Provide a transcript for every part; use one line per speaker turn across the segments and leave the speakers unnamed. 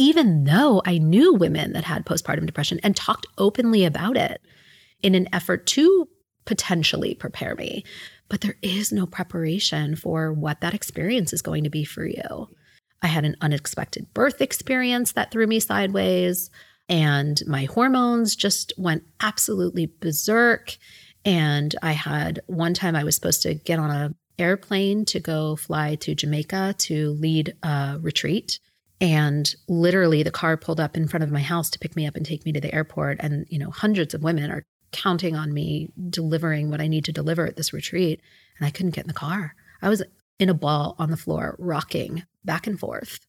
even though I knew women that had postpartum depression and talked openly about it in an effort to potentially prepare me. But there is no preparation for what that experience is going to be for you. I had an unexpected birth experience that threw me sideways, and my hormones just went absolutely berserk. And I had one time I was supposed to get on a airplane to go fly to Jamaica to lead a retreat. And literally the car pulled up in front of my house to pick me up and take me to the airport. And, you know, hundreds of women are counting on me delivering what I need to deliver at this retreat. And I couldn't get in the car. I was in a ball on the floor, rocking back and forth.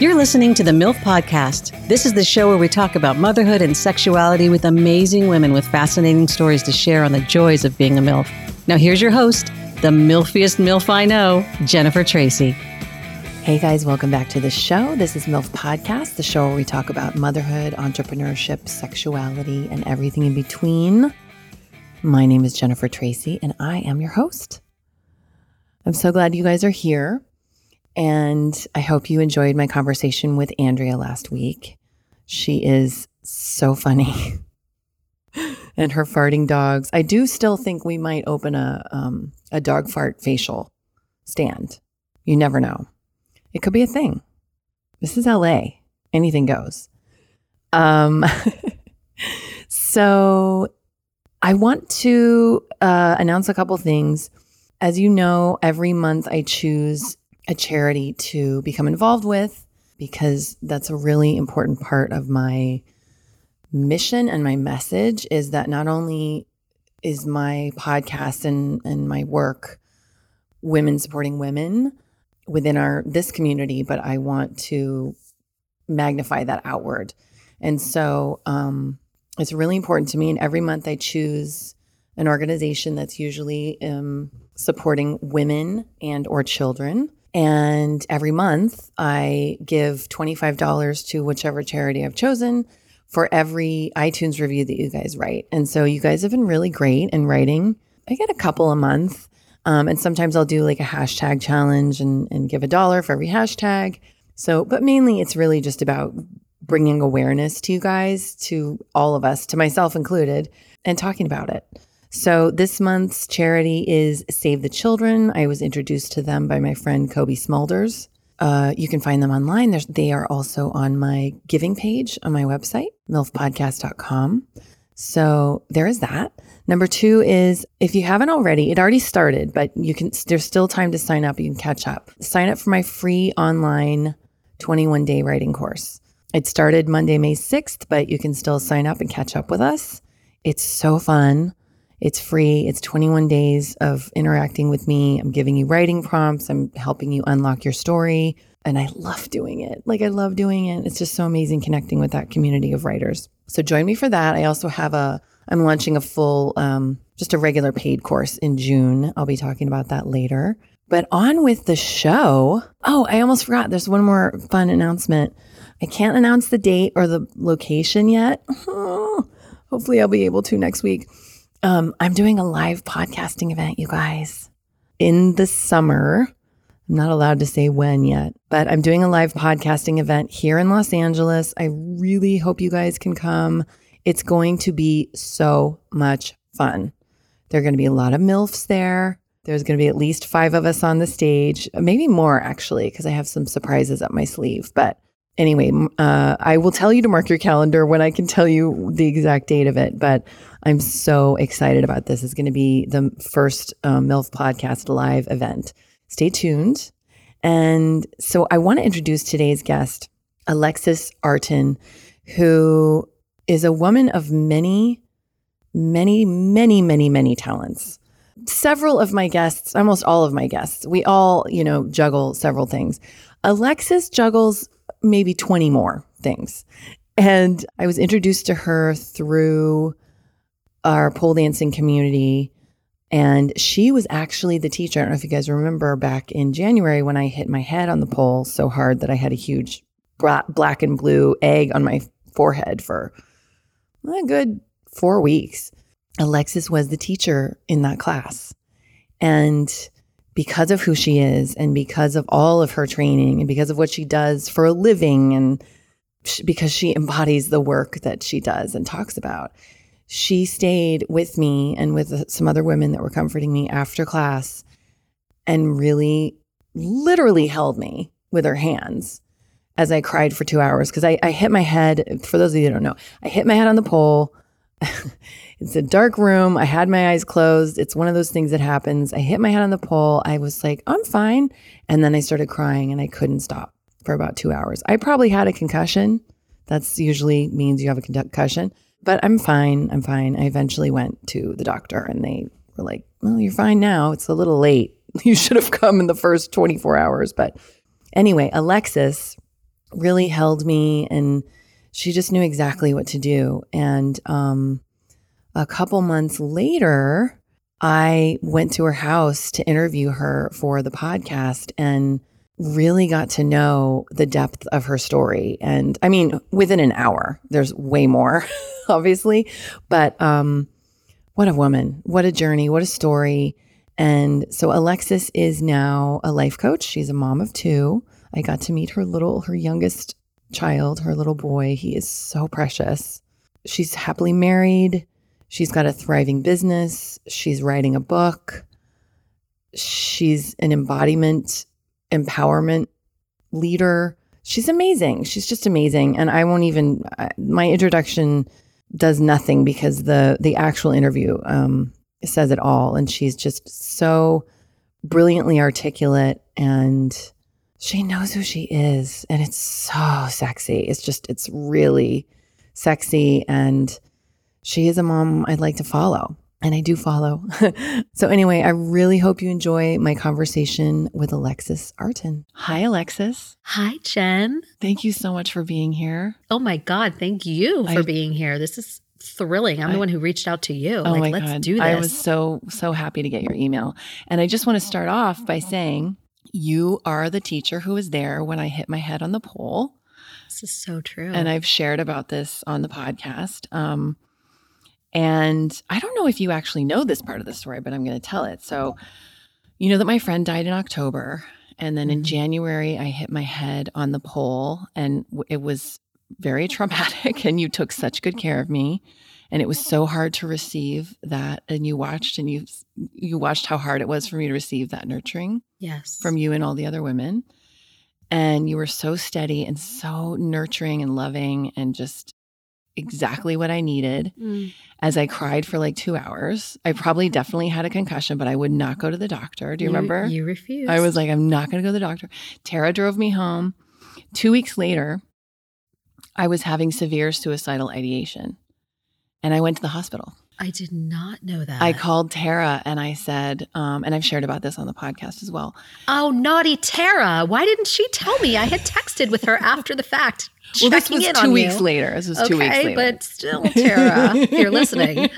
You're listening to the MILF Podcast. This is the show where we talk about motherhood and sexuality with amazing women with fascinating stories to share on the joys of being a MILF. Now, here's your host, the MILFiest MILF I know, Jennifer Tracy.
Hey guys, welcome back to the show. This is MILF Podcast, the show where we talk about motherhood, entrepreneurship, sexuality, and everything in between. My name is Jennifer Tracy, and I am your host. I'm so glad you guys are here. And I hope you enjoyed my conversation with Andrea last week. She is so funny. and her farting dogs. I do still think we might open a um, a dog fart facial stand. You never know. It could be a thing. This is LA. Anything goes. Um, so I want to uh, announce a couple things. As you know, every month I choose a charity to become involved with because that's a really important part of my mission and my message is that not only is my podcast and, and my work women supporting women within our this community but i want to magnify that outward. And so um, it's really important to me. And every month i choose an organization that's usually um, supporting women and or children and every month, I give $25 to whichever charity I've chosen for every iTunes review that you guys write. And so you guys have been really great in writing. I get a couple a month. Um, and sometimes I'll do like a hashtag challenge and, and give a dollar for every hashtag. So, but mainly it's really just about bringing awareness to you guys, to all of us, to myself included, and talking about it. So this month's charity is Save the Children. I was introduced to them by my friend Cobie Smulders. Uh, you can find them online. There's, they are also on my giving page on my website, milfpodcast.com. So there is that. Number two is if you haven't already, it already started, but you can, there's still time to sign up. You can catch up. Sign up for my free online 21 day writing course. It started Monday, May 6th, but you can still sign up and catch up with us. It's so fun. It's free. It's 21 days of interacting with me. I'm giving you writing prompts. I'm helping you unlock your story. And I love doing it. Like, I love doing it. It's just so amazing connecting with that community of writers. So join me for that. I also have a, I'm launching a full, um, just a regular paid course in June. I'll be talking about that later. But on with the show. Oh, I almost forgot. There's one more fun announcement. I can't announce the date or the location yet. Hopefully, I'll be able to next week. Um, I'm doing a live podcasting event, you guys, in the summer. I'm not allowed to say when yet, but I'm doing a live podcasting event here in Los Angeles. I really hope you guys can come. It's going to be so much fun. There are going to be a lot of MILFs there. There's going to be at least five of us on the stage, maybe more actually, because I have some surprises up my sleeve. But anyway, uh, I will tell you to mark your calendar when I can tell you the exact date of it. But I'm so excited about this. It's going to be the first um, MILF Podcast live event. Stay tuned. And so I want to introduce today's guest, Alexis Artin, who is a woman of many, many, many, many, many talents. Several of my guests, almost all of my guests, we all, you know, juggle several things. Alexis juggles maybe 20 more things. And I was introduced to her through our pole dancing community. And she was actually the teacher. I don't know if you guys remember back in January when I hit my head on the pole so hard that I had a huge black and blue egg on my forehead for a good four weeks. Alexis was the teacher in that class. And because of who she is and because of all of her training and because of what she does for a living and sh- because she embodies the work that she does and talks about, she stayed with me and with uh, some other women that were comforting me after class and really literally held me with her hands as I cried for two hours because I, I hit my head. For those of you that don't know, I hit my head on the pole. it's a dark room. I had my eyes closed. It's one of those things that happens. I hit my head on the pole. I was like, I'm fine. And then I started crying and I couldn't stop for about two hours. I probably had a concussion. That's usually means you have a concussion, but I'm fine. I'm fine. I eventually went to the doctor and they were like, well, you're fine now. It's a little late. You should have come in the first 24 hours. But anyway, Alexis really held me and she just knew exactly what to do. And um, a couple months later, I went to her house to interview her for the podcast and really got to know the depth of her story. And I mean, within an hour, there's way more, obviously, but um, what a woman, what a journey, what a story. And so Alexis is now a life coach. She's a mom of two. I got to meet her little, her youngest child, her little boy. He is so precious. She's happily married. She's got a thriving business. She's writing a book. She's an embodiment, empowerment leader. She's amazing. She's just amazing. And I won't even, my introduction does nothing because the the actual interview um, says it all. And she's just so brilliantly articulate and she knows who she is and it's so sexy. It's just, it's really sexy. And she is a mom I'd like to follow. And I do follow. so, anyway, I really hope you enjoy my conversation with Alexis Artin. Hi, Alexis.
Hi, Jen.
Thank you so much for being here.
Oh my God. Thank you for
I-
being here. This is thrilling. I'm
I-
the one who reached out to you.
Oh
like,
my
let's
God.
do this.
I was so, so happy to get your email. And I just want to start off by saying you are the teacher who was there when I hit my head on the pole.
this is so true.
And I've shared about this on the podcast. Um, and I don't know if you actually know this part of the story, but I'm going to tell it. So, you know that my friend died in October. And then in
Mhm.
January, I hit my head on the pole, and it was very traumatic. And you took such good care of me. And it was so hard to receive that. And you watched and you you watched how hard it was for me to receive that nurturing
yes.
from you and all the other women. And you were so steady and so nurturing and loving and just exactly what I needed.
Mm.
As I cried for like two hours, I probably definitely had a concussion, but I would not go to the doctor. Do you, remember?
You refused.
I was like, I'm not going to go to the doctor. Tara drove me home. Two weeks later, I was having severe suicidal ideation and I went to the hospital.
I did not know that.
I called Tara and I said, um, and I've shared about this on the podcast as well.
Oh, naughty Tara. Why didn't she tell me? I had texted with her after the fact.
Well, this was two weeks
you.
later. This was
okay,
two weeks later.
but still, Tara, if you're listening.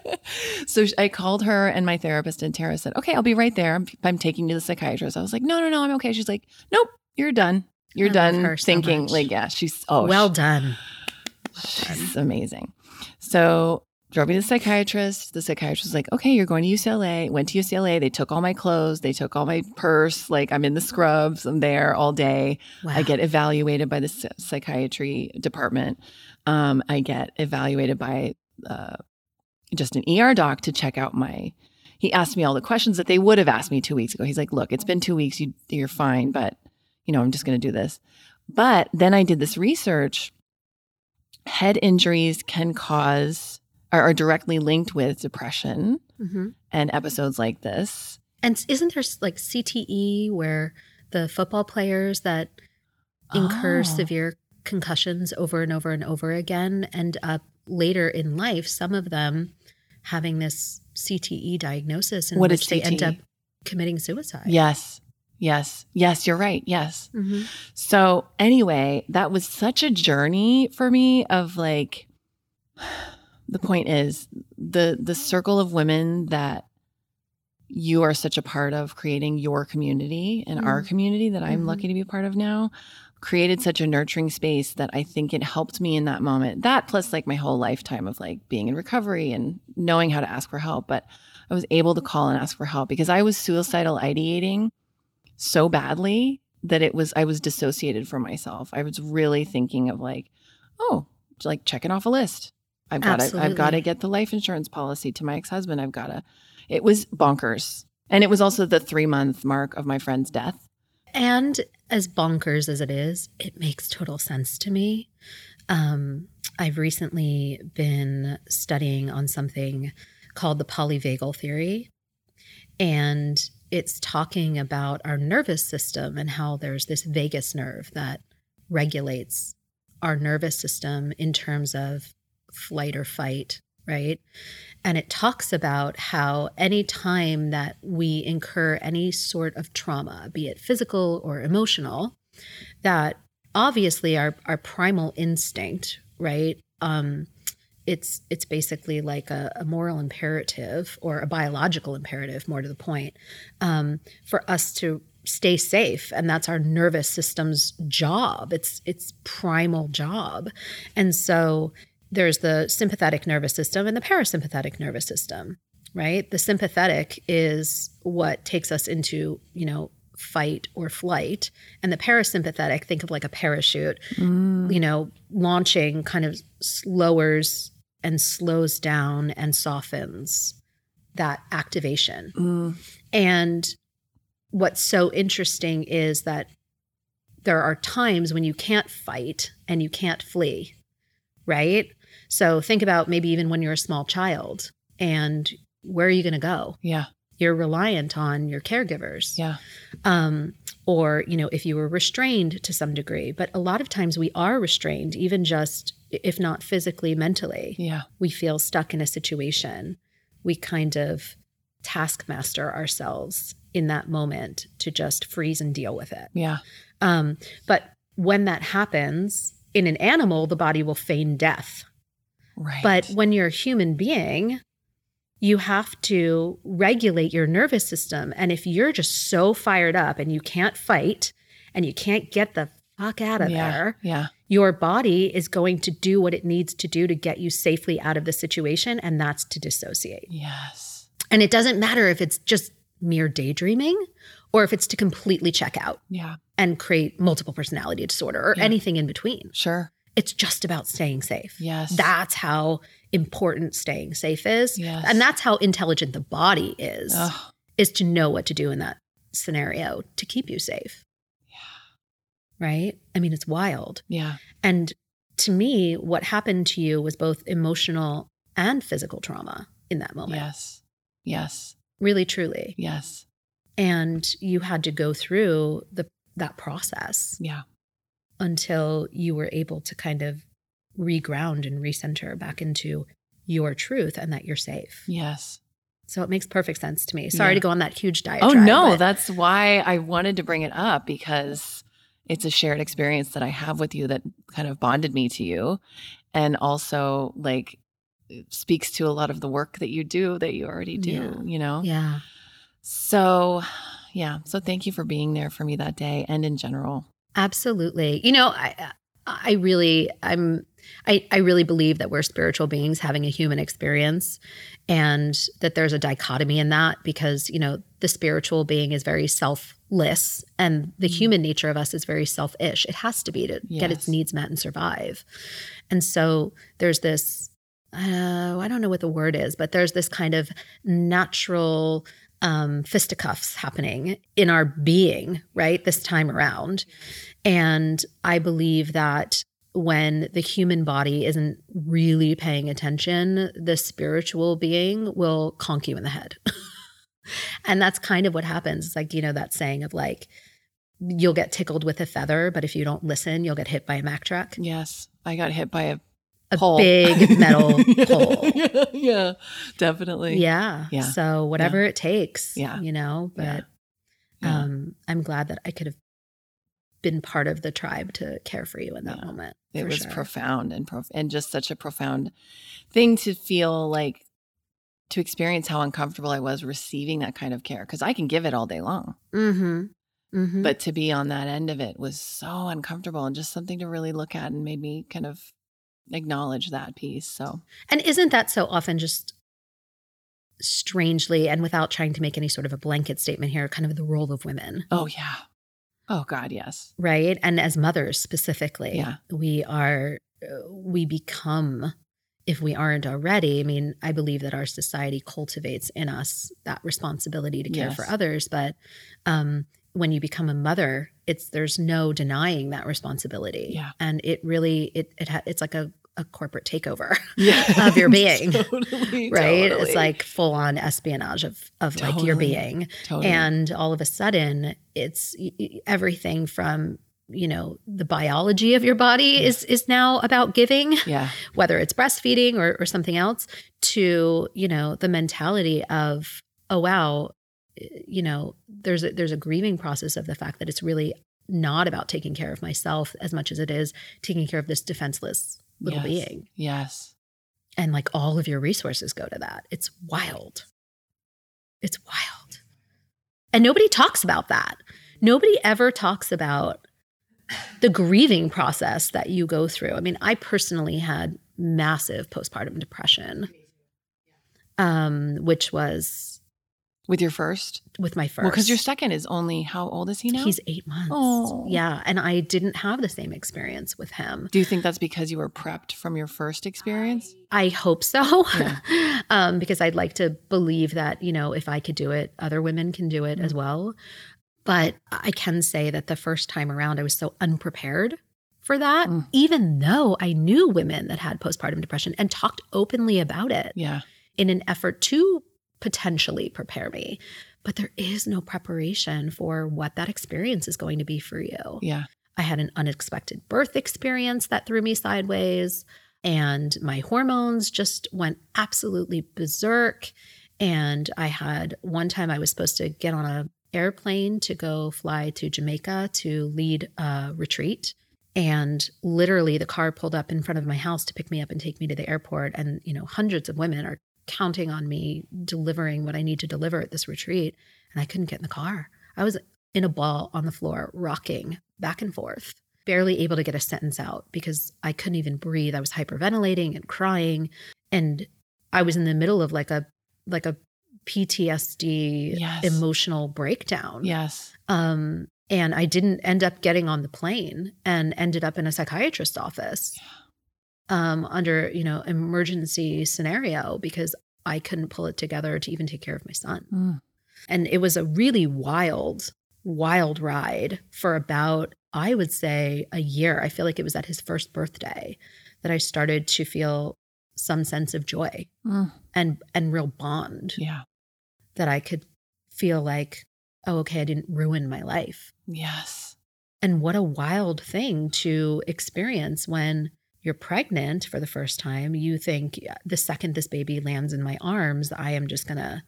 so I called her and my therapist, and Tara said, "Okay, I'll be right there. I'm, I'm taking you to the psychiatrist." I was like, "No, no, no, I'm okay." She's like, "Nope, you're done. You're
I
done
so
thinking."
much.
like, yeah, she's oh,
well
sh-
done.
she's amazing. So drove me to the psychiatrist. The psychiatrist was like, "Okay, you're going to UCLA." Went to UCLA. They took all my clothes. They took all my purse. Like I'm in the scrubs. I'm there all day.
Wow.
I get evaluated by the psychiatry department. Um, I get evaluated by uh, just an ER doc to check out my. He asked me all the questions that they would have asked me two weeks ago. He's like, "Look, it's been two weeks. You, you're fine, but you know, I'm just going to do this." But then I did this research. Head injuries can cause are, are directly linked with depression
Mhm.
and episodes like this.
And isn't there like CTE where the football players that incur
Oh.
severe concussions over and over and over again end up later in life, some of them having this CTE diagnosis in
What
which they end up committing suicide.
Yes, yes, yes. You're right. Yes.
Mhm.
So anyway, that was such a journey for me of like the point is the the circle of women that you are such a part of creating your community and our
Mhm.
community that I'm
Mhm.
lucky to be a part of now created such a nurturing space that I think it helped me in that moment. That plus like my whole lifetime of like being in recovery and knowing how to ask for help. But I was able to call and ask for help because I was suicidal ideating so badly that it was I was dissociated from myself. I was really thinking of like, oh, like checking off a list. I've got to I've got to get the life insurance policy to my ex-husband. I've got to It was bonkers. And it was also the 3 month mark of my friend's death.
And as bonkers as it is, it makes total sense to me. Um, I've recently been studying on something called the polyvagal theory. And it's talking about our nervous system and how there's this vagus nerve that regulates our nervous system in terms of flight or fight, right? And it talks about how any time that we incur any sort of trauma, be it physical or emotional, that obviously our, our primal instinct, right? Um, it's it's basically like a, a, moral imperative or a biological imperative, more to the point, um, for us to stay safe, and that's our nervous system's job. It's it's primal job, and so there's the sympathetic nervous system and the parasympathetic nervous system, right? The sympathetic is what takes us into, you know, fight or flight. And the parasympathetic, think of like a parachute, mm. you know, launching kind of lowers and slows down and softens that activation. Mm. And what's so interesting is that there are times when you can't fight and you can't flee, right? So think about maybe even when you're a small child and where are you going to go?
Yeah.
You're reliant on your caregivers.
Yeah.
Um, or, you know, if you were restrained to some degree. But a lot of times we are restrained, even just if not physically, mentally.
Yeah.
We feel stuck in a situation. We kind of taskmaster ourselves in that moment to just freeze and deal with it.
Yeah.
Um, but when that happens in an animal, the body will feign death.
Right.
But when you're a human being, you have to regulate your nervous system. And if you're just so fired up and you can't fight and you can't get the fuck out of
yeah,
there,
yeah.
your body is going to do what it needs to do to get you safely out of the situation. And that's to dissociate.
Yes.
And it doesn't matter if it's just mere daydreaming or if it's to completely check out.
Yeah.
And create multiple personality disorder or yeah. anything in between.
Sure.
It's just about staying safe.
Yes.
That's how important staying safe is.
Yes.
And that's how intelligent the body is, Ugh. is to know what to do in that scenario to keep you safe.
Yeah.
Right? I mean, it's wild.
Yeah.
And to me, what happened to you was both emotional and physical trauma in that moment.
Yes. Yes.
Really, truly.
Yes.
And you had to go through the that process.
Yeah
until you were able to kind of reground and recenter back into your truth and that you're safe.
Yes.
So it makes perfect sense to me. Sorry yeah. to go on that huge diet.
Oh no, that's why I wanted to bring it up because it's a shared experience that I have with you that kind of bonded me to you and also like speaks to a lot of the work that you do that you already do,
yeah.
you know?
Yeah.
So, yeah. So thank you for being there for me that day and in general.
Absolutely. You know, I I really I'm I, I really believe that we're spiritual beings having a human experience and that there's a dichotomy in that because, you know, the spiritual being is very selfless and the mm-hmm. human nature of us is very selfish. It has to be to yes. get its needs met and survive. And so there's this uh, I don't know what the word is, but there's this kind of natural um, fisticuffs happening in our being, right, this time around. And I believe that when the human body isn't really paying attention, the spiritual being will conk you in the head. and that's kind of what happens. It's like, you know, that saying of like, you'll get tickled with a feather, but if you don't listen, you'll get hit by a Mack truck.
Yes. I got hit by a
a pole. big metal pole.
yeah, definitely.
Yeah.
Yeah.
So whatever
yeah.
it takes.
Yeah.
You know, but
yeah.
um I'm glad that I could have been part of the tribe to care for you in that moment.
It was
sure.
profound and prof- and just such a profound thing to feel like to experience how uncomfortable I was receiving that kind of care because I can give it all day long.
Mm-hmm. Mhm.
But to be on that end of it was so uncomfortable and just something to really look at and made me kind of acknowledge that piece. So,
And isn't that so often just strangely and without trying to make any sort of a blanket statement here, kind of the role of women,
oh, yeah. Oh, God, yes.
right? And as mothers specifically,
Yeah.
we are, uh, we become, if we aren't already, I mean, I believe that our society cultivates in us that responsibility to care for others. But um, when you become a mother, it's there's no denying that responsibility.
Yeah.
And it really, it, it ha- it's like a, a corporate takeover.
Yeah.
Of your being.
totally.
right
totally.
it's like full on espionage of of like your being
Totally.
and all of a sudden it's everything from you know the biology of your body is is now about giving
yeah.
whether it's breastfeeding or, or something else to you know the mentality of oh wow you know there's a, there's a grieving process of the fact that it's really not about taking care of myself as much as it is taking care of this defenseless little
Yes.
being
Yes.
and like all of your resources go to that. It's wild. It's wild. And nobody talks about that. Nobody ever talks about the grieving process that you go through. I mean, I personally had massive postpartum depression, um, which was
With your first?
with my first.
Well, because your second is only, how old is he now?
He's eight months.
Oh.
Yeah. And I didn't have the same experience with him.
Do you think that's because you were prepped from your first experience?
I hope so.
Yeah.
um, because I'd like to believe that, you know, if I could do it, other women can do it
Mm.
as well. But I can say that the first time around, I was so unprepared for that,
Mm.
even though I knew women that had postpartum depression and talked openly about it
Yeah.
in an effort to potentially prepare me. But there is no preparation for what that experience is going to be for you.
Yeah.
I had an unexpected birth experience that threw me sideways, and my hormones just went absolutely berserk. And I had one time I was supposed to get on a airplane to go fly to Jamaica to lead a retreat. And literally the car pulled up in front of my house to pick me up and take me to the airport. And, you know, hundreds of women are counting on me delivering what I need to deliver at this retreat. And I couldn't get in the car. I was in a ball on the floor, rocking back and forth, barely able to get a sentence out because I couldn't even breathe. I was hyperventilating and crying. And I was in the middle of like a like a PTSD
Yes.
emotional breakdown.
Yes.
Um, and I didn't end up getting on the plane and ended up in a psychiatrist's office um, under, you know, emergency scenario because I couldn't pull it together to even take care of my son.
Mm.
And it was a really wild, wild ride for about, I would say, a year. I feel like it was at his first birthday that I started to feel some sense of joy
Mm.
and and real bond
Yeah.
that I could feel like, oh, okay, I didn't ruin my life.
Yes.
And what a wild thing to experience when you're pregnant for the first time. You think the second this baby lands in my arms, I am just going to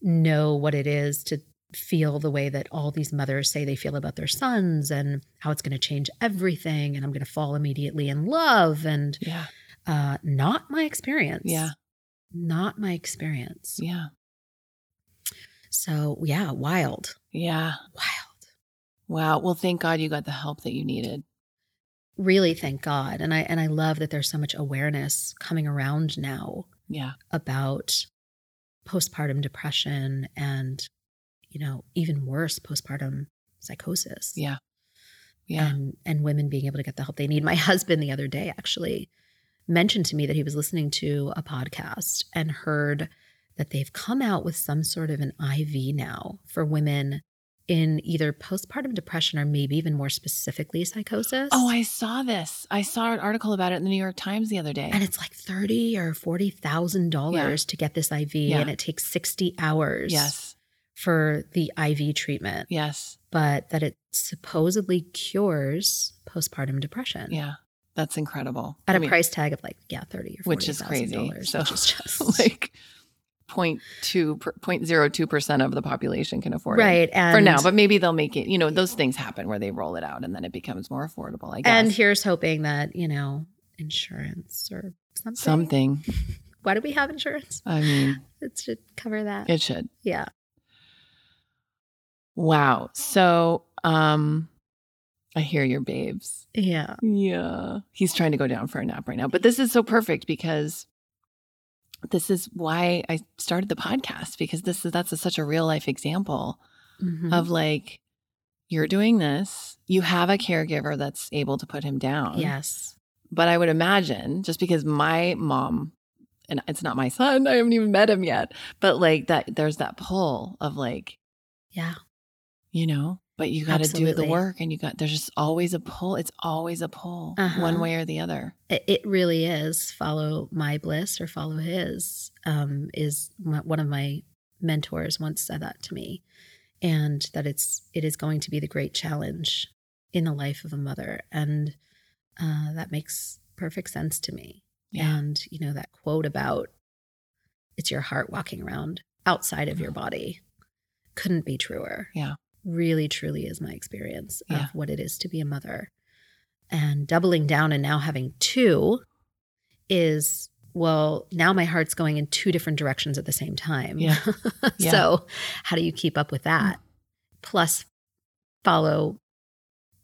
know what it is to feel the way that all these mothers say they feel about their sons and how it's going to change everything. And I'm going to fall immediately in love. And
Yeah.
uh, not my experience.
Yeah.
Not my experience.
Yeah.
So, yeah, wild,
Yeah.
wild.
Wow. Well, thank God you got the help that you needed.
Really thank god and i and i love that there's so much awareness coming around now
Yeah.
about postpartum depression and you know even worse postpartum psychosis
Yeah. Yeah.
and and women being able to get the help they need my husband the other day actually mentioned to me that he was listening to a podcast and heard that they've come out with some sort of an iv now for women in either postpartum depression or maybe even more specifically psychosis
Oh, I saw this. I saw an article about it in the New York Times the other day.
and it's like thirty or forty thousand dollars to get this IV,
Yeah.
and it takes sixty hours
yes.
for the IV treatment.
Yes.
But that it supposedly cures postpartum depression
Yeah. That's incredible.
at
I
a
mean,
price tag of like yeah thirty or
which is
$40,000,
crazy. So,
which is just
like 0.2 0.02% of the population can afford it.
right and
For now, but maybe they'll make it, you know, those things happen where they roll it out and then it becomes more affordable, I guess.
and here's hoping that you know insurance or something.
something.
Why do we have insurance?
I mean,
It should cover that.
it should.
yeah.
Wow. So, um, I hear your babes.
Yeah.
Yeah. He's trying to go down for a nap right now. But this is so perfect because this is why I started the podcast because this is that's a, such a real life example
Mhm.
of like you're doing this, you have a caregiver that's able to put him down.
yes.
But I would imagine just because my mom and it's not my son, I haven't even met him yet, but like that there's that pull of like,
Yeah.
you know, but you got to do the work and you got there's just always a pull. It's always a pull
Uh-huh.
one way or the other.
It, it really is follow my bliss or follow his. Um, is my, one of my mentors once said that to me, and that it's it is going to be the great challenge in the life of a mother, and uh, that makes perfect sense to me.
Yeah.
And you know that quote about it's your heart walking around outside of your body couldn't be truer.
Yeah.
Really, truly is my experience
Yeah.
of what it is to be a mother. And doubling down and now having two is, well, now my heart's going in two different directions at the same time.
Yeah. Yeah.
so, how do you keep up with that? Mm. Plus, follow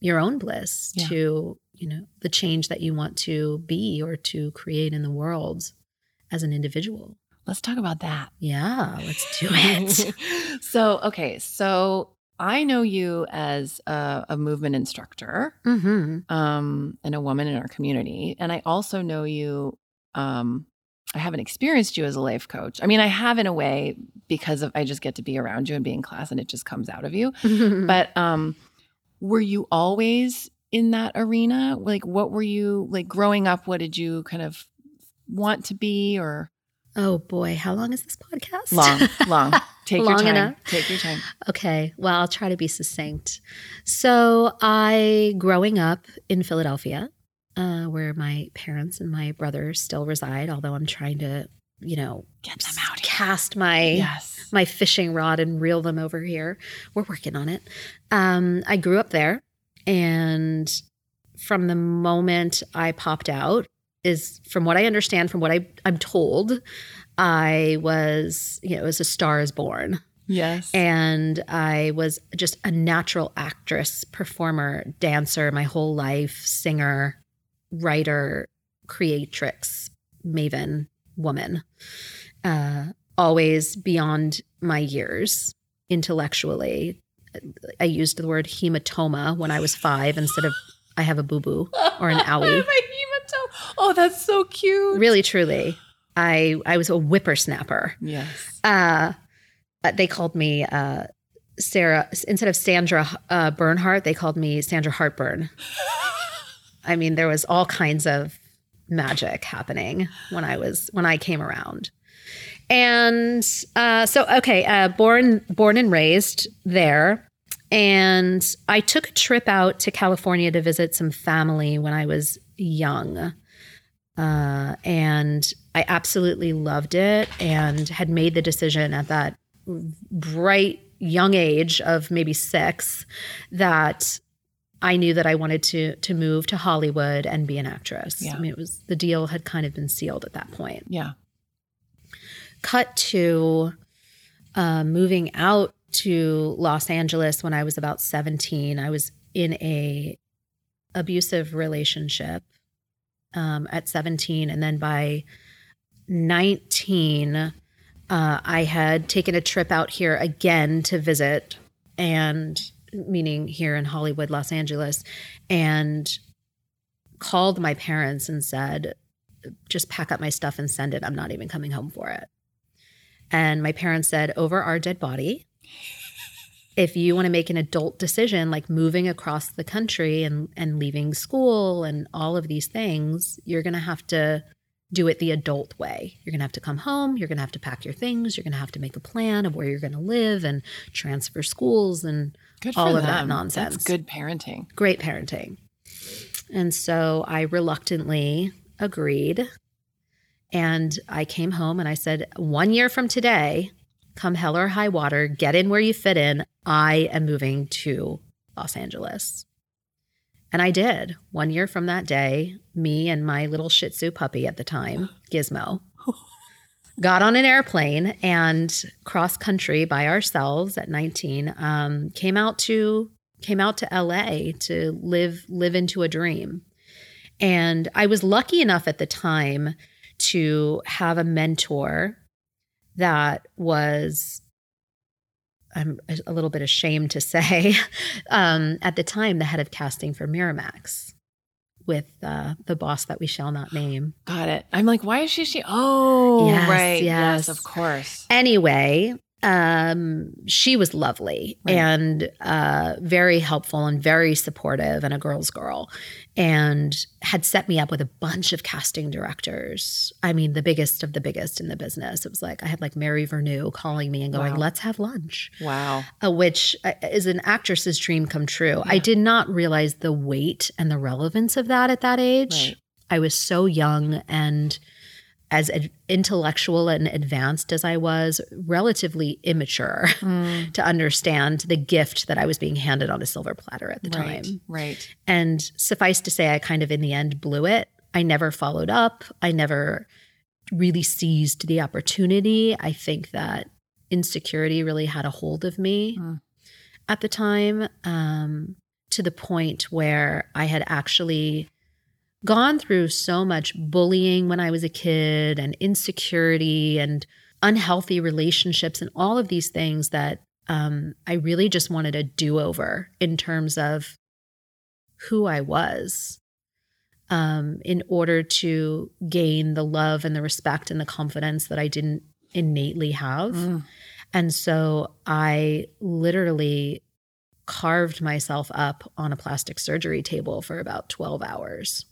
your own bliss
Yeah.
to, you know, the change that you want to be or to create in the world as an individual.
Let's talk about that.
Yeah, let's do it.
so, okay. So I know you as a, a movement instructor
hmm
um, and a woman in our community. And I also know you, um, I haven't experienced you as a life coach. I mean, I have in a way because of I just get to be around you and be in class and it just comes out of you.
but
But um, were you always in that arena? Like, what were you like growing up? What did you kind of want to be or
oh boy, how long is this podcast?
long, long? Take your time.
enough.
Take your time.
Okay, well, I'll try to be succinct. So, I, growing up in Philadelphia, uh, where my parents and my brother still reside, although I'm trying to, you know,
Get them out here.
cast my
Yes.
my fishing rod and reel them over here. We're working on it. Um, I grew up there, and from the moment I popped out, is from what I understand, from what I, I'm told, I was, you know, as a star is born.
Yes.
And I was just a natural actress, performer, dancer my whole life, singer, writer, creatrix, maven, woman. Uh, always beyond my years intellectually. I used the word hematoma when I was five instead of I have a boo boo or an
I
owie.
have a hematoma. Oh, that's so cute.
really, truly. I, I was a whippersnapper.
Yes.
uh, uh, they called me uh, Sarah instead of Sandra uh, Bernhardt. They called me Sandra Heartburn. I mean, there was all kinds of magic happening when I was when I came around. And uh, so, okay, uh, born born and raised there, and I took a trip out to California to visit some family when I was young. Uh, and I absolutely loved it and had made the decision at that bright young age of maybe six that I knew that I wanted to to move to Hollywood and be an actress.
Yeah.
I mean, it was the deal had kind of been sealed at that point.
Yeah.
Cut to uh, moving out to Los Angeles when I was about seventeen. I was in a abusive relationship um, at seventeen, and then by nineteen, uh, I had taken a trip out here again to visit, and meaning here in Hollywood, Los Angeles, and called my parents and said, just pack up my stuff and send it. I'm not even coming home for it. And my parents said, over our dead body, if you want to make an adult decision like moving across the country and, and leaving school and all of these things, you're going to have to do it the adult way. You're going to have to come home. You're going to have to pack your things. You're going to have to make a plan of where you're going to live and transfer schools and all of that nonsense.
That's good parenting.
great parenting. And so I reluctantly agreed. And I came home and I said, one year from today, come hell or high water, get in where you fit in. I am moving to Los Angeles. And I did. One year from that day, me and my little Shih Tzu puppy at the time, Gizmo, got on an airplane and cross country by ourselves at 19. Um, came out to came out to LA to live live into a dream. And I was lucky enough at the time to have a mentor that was I'm a little bit ashamed to say, um, at the time, the head of casting for Miramax with uh, the boss that we shall not name.
Got it. I'm like, why is she? She? Oh,
Yes,
right.
yes.
Yes. of course.
Anyway, um, she was lovely
Right.
and uh, very helpful and very supportive and a girl's girl and had set me up with a bunch of casting directors. I mean, the biggest of the biggest in the business. It was like I had like Mary Vernieu calling me and going,
Wow.
let's have lunch.
Wow.
uh, which uh, is an actress's dream come true. I did not realize the weight and the relevance of that at that age.
Right.
I was so young and as ad- intellectual and advanced as I was, relatively immature
Mm,
to understand the gift that I was being handed on a silver platter at the
right.
time.
Right.
And suffice to say, I kind of in the end blew it. I never followed up. I never really seized the opportunity. I think that insecurity really had a hold of me
Mm.
at the time um, to the point where I had actually gone through so much bullying when I was a kid and insecurity and unhealthy relationships and all of these things that um, I really just wanted a do over in terms of who I was um, in order to gain the love and the respect and the confidence that I didn't innately have.
Mm.
And so I literally carved myself up on a plastic surgery table for about 12 hours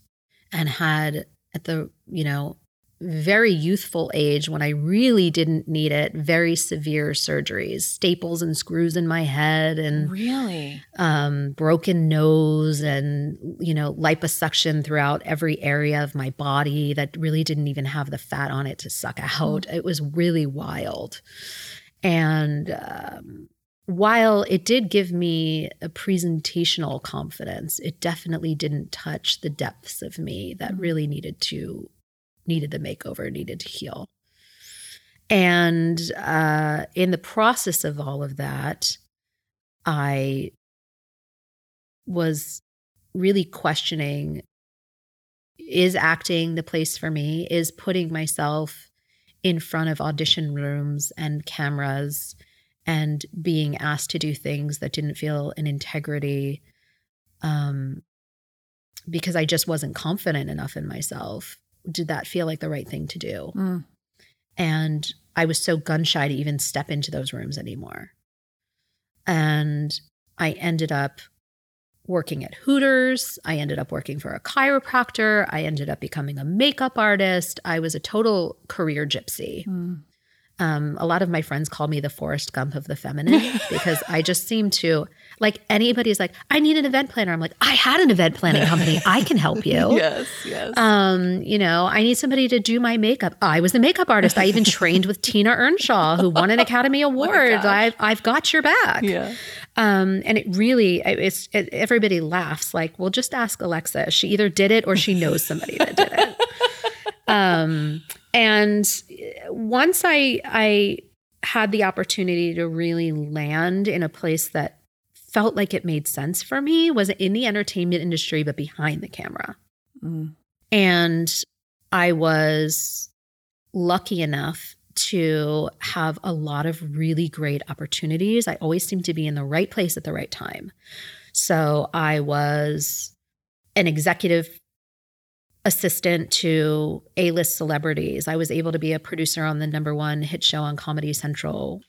and had at the, you know, very youthful age when I really didn't need it, very severe surgeries, staples and screws in my head and
Really?
um, broken nose and you know liposuction throughout every area of my body that really didn't even have the fat on it to suck out. It was really wild, and um, while it did give me a presentational confidence, it definitely didn't touch the depths of me that
Mhm.
really needed to needed the makeover, needed to heal. And uh, in the process of all of that, I was really questioning is acting the place for me? Is putting myself in front of audition rooms and cameras and being asked to do things that didn't feel an integrity um, because I just wasn't confident enough in myself. Did that feel like the right thing to do?
Mm.
And I was so gun shy to even step into those rooms anymore. And I ended up working at Hooters. I ended up working for a chiropractor. I ended up becoming a makeup artist. I was a total career gypsy.
Mm.
Um, a lot of my friends call me the Forrest Gump of the feminine because I just seem to like anybody's like, I need an event planner. I'm like, I had an event planning company. I can help you.
Yes. Yes.
Um, you know, I need somebody to do my makeup. I was a makeup artist. I even trained with Tina Earnshaw, who won an Academy Award.
gosh.
I've I've got your back.
yeah.
Um, and it really, it's it, everybody laughs. Like, well, just ask Alexa. She either did it or she knows somebody that did it. um, and once I I had the opportunity to really land in a place that felt like it made sense for me was in the entertainment industry, but behind the camera.
Mm.
And I was lucky enough to have a lot of really great opportunities. I always seemed to be in the right place at the right time. So I was an executive assistant to A list celebrities. I was able to be a producer on the number one hit show on Comedy Central.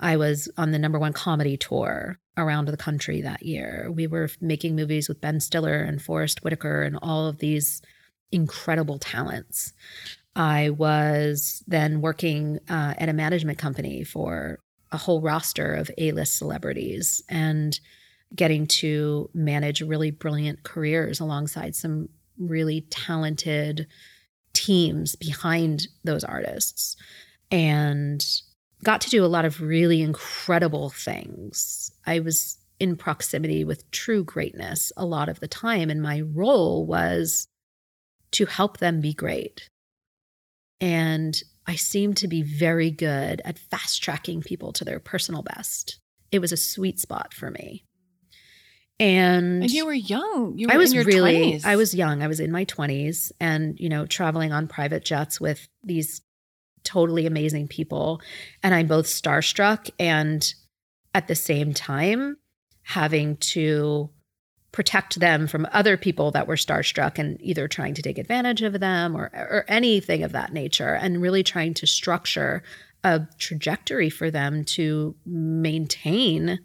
I was on the number one comedy tour around the country that year. We were making movies with Ben Stiller and Forest Whitaker and all of these incredible talents. I was then working uh, at a management company for a whole roster of A list celebrities and getting to manage really brilliant careers alongside some really talented teams behind those artists. And got to do a lot of really incredible things. I was in proximity with true greatness a lot of the time, and my role was to help them be great. And I seemed to be very good at fast tracking people to their personal best. It was a sweet spot for me. And,
And you were young. You were
I was
in your
really
20s.
I was young. I was in my 20s and you know traveling on private jets with these totally amazing people and I'm both starstruck and at the same time having to protect them from other people that were starstruck and either trying to take advantage of them or or anything of that nature and really trying to structure a trajectory for them to maintain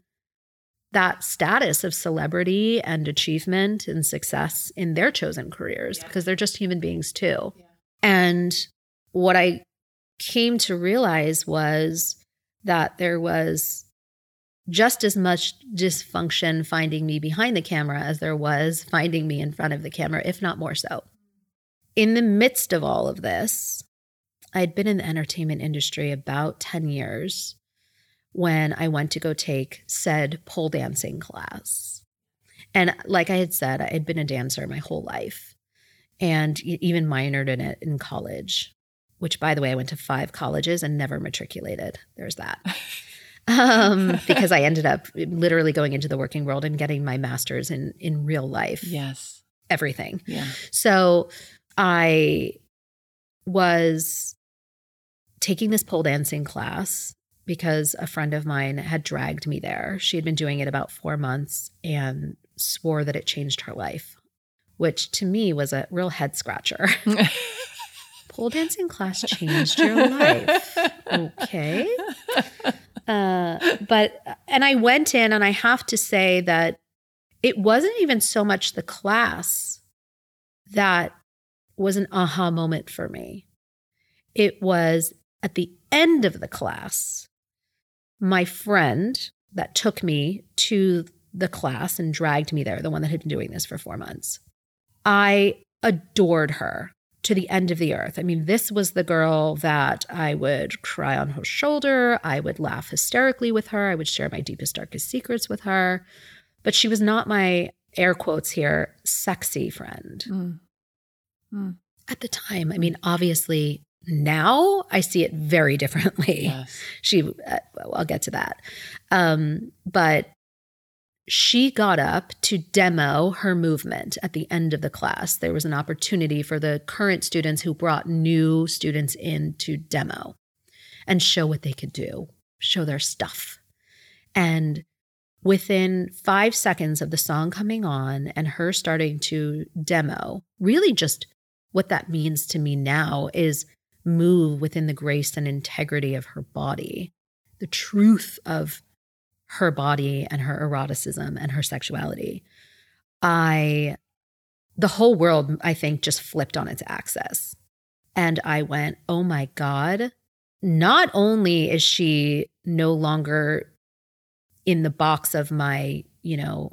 that status of celebrity and achievement and success in their chosen careers because they're just human beings too. And what I came to realize was that there was just as much dysfunction finding me behind the camera as there was finding me in front of the camera, if not more so. In the midst of all of this, I'd been in the entertainment industry about 10 years when I went to go take said pole dancing class. And like I had said, I had been a dancer my whole life and even minored in it in college, which by the way, I went to five colleges and never matriculated. There's that. um, because I ended up literally going into the working world and getting my master's in in real life,
Yes.
everything.
Yeah.
So I was taking this pole dancing class because a friend of mine had dragged me there. She had been doing it about four months and swore that it changed her life, which to me was a real head scratcher. pole dancing class changed your life. Okay. Uh, but, and I went in and I have to say that it wasn't even so much the class that was an aha moment for me. It was at the end of the class, my friend that took me to the class and dragged me there, the one that had been doing this for four months, I adored her to the end of the earth. I mean, this was the girl that I would cry on her shoulder. I would laugh hysterically with her. I would share my deepest, darkest secrets with her. But she was not my air quotes here, sexy friend
Mm.
at the time. I mean, obviously now I see it very differently.
Yes.
She, uh, I'll get to that. Um, but she got up to demo her movement at the end of the class. There was an opportunity for the current students who brought new students in to demo and show what they could do, show their stuff. And within five seconds of the song coming on and her starting to demo, really just what that means to me now is move within the grace and integrity of her body, the truth of her body and her eroticism and her sexuality. I, the whole world, I think, just flipped on its axis. And I went, oh my God, not only is she no longer in the box of my, you know,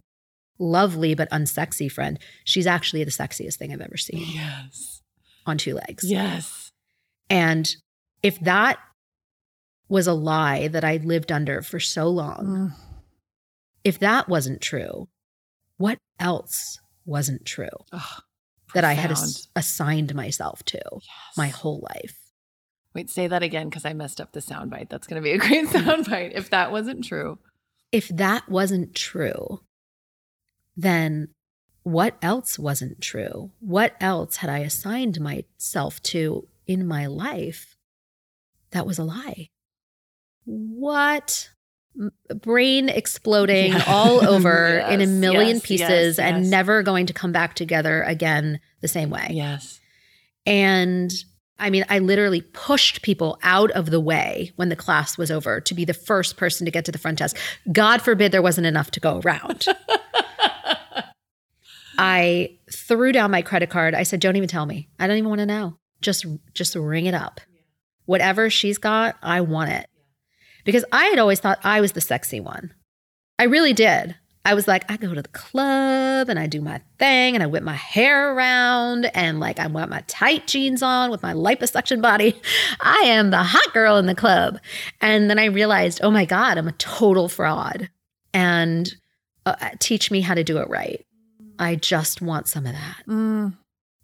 lovely but unsexy friend, she's actually the sexiest thing I've ever seen
Yes.
on two legs.
Yes.
And if that was a lie that I lived under for so long,
Mm.
if that wasn't true, what else wasn't true
Oh,
that I had ass- assigned myself to
Yes.
my whole life?
Wait, say that again because I messed up the soundbite. That's going to be a great soundbite. If that wasn't true,
If that wasn't true, then what else wasn't true? What else had I assigned myself to in my life that was a lie? What? Brain exploding
Yeah.
all over in a million
yes,
pieces
yes,
and never going to come back together again the same way.
yes.
And I mean, I literally pushed people out of the way when the class was over to be the first person to get to the front desk. God forbid there wasn't enough to go around. I threw down my credit card. I said, "Don't even tell me. I don't even want to know. Just just ring it up. Whatever she's got, I want it." Because I had always thought I was the sexy one. I really did. I was like, I go to the club and I do my thing and I whip my hair around and like I want my tight jeans on with my liposuction body. I am the hot girl in the club. And then I realized, oh my God, I'm a total fraud. And uh, teach me how to do it right. I just want some of that.
Mm.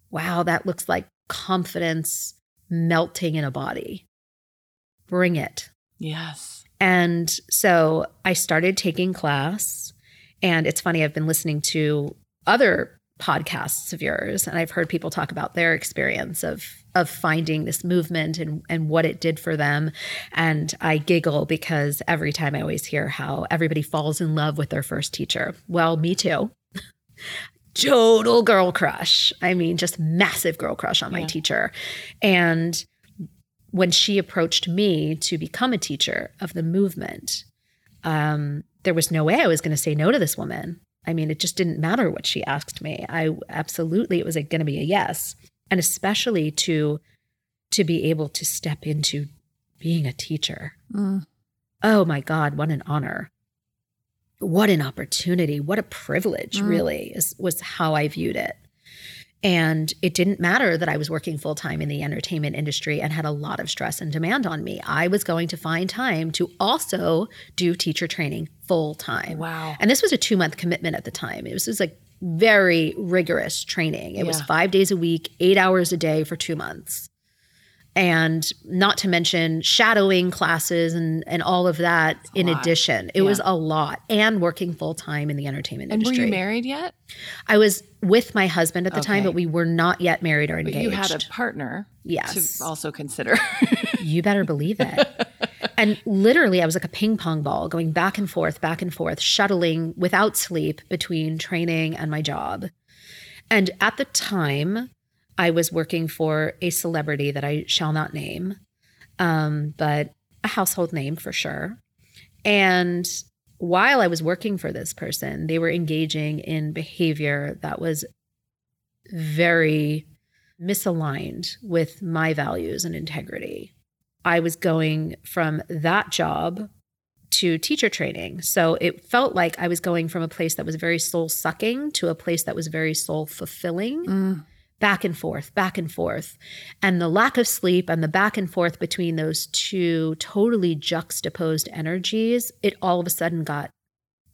Wow, that looks like confidence melting in a body. bring it.
Yes.
And so I started taking class. And it's funny, I've been listening to other podcasts of yours and I've heard people talk about their experience of of finding this movement and and what it did for them and I giggle because every time I always hear how everybody falls in love with their first teacher. Well, me too. Total girl crush. I mean, just massive girl crush on my
Yeah.
teacher. And when she approached me to become a teacher of the movement, um, there was no way I was going to say no to this woman. I mean, it just didn't matter what she asked me. I absolutely it was going to be a yes, and especially to to be able to step into being a teacher.
Mm.
Oh my God, what an honor! What an opportunity! What a privilege!
Mm.
Really, is was how I viewed it. And it didn't matter that I was working full time in the entertainment industry and had a lot of stress and demand on me. I was going to find time to also do teacher training full time.
Wow.
And this was a two month commitment at the time. It was, it was like very rigorous training. It was five days a week, eight hours a day for two months. And not to mention shadowing classes and, and all of that
a
in addition. It
Yeah.
was a lot and working full time in the entertainment industry.
And were you married yet?
I was with my husband at the time, but we were not yet married or
But
engaged.
you had a partner
yes.
to also consider.
You better believe it. and literally, I was like a ping pong ball going back and forth, back and forth, shuttling without sleep between training and my job. And at the time, I was working for a celebrity that I shall not name, um, but a household name for sure. And while I was working for this person, they were engaging in behavior that was very misaligned with my values and integrity. I was going from that job to teacher training. So it felt like I was going from a place that was very soul sucking to a place that was very soul fulfilling,
Mm.
Back and forth, back and forth. And the lack of sleep and the back and forth between those two totally juxtaposed energies, it all of a sudden got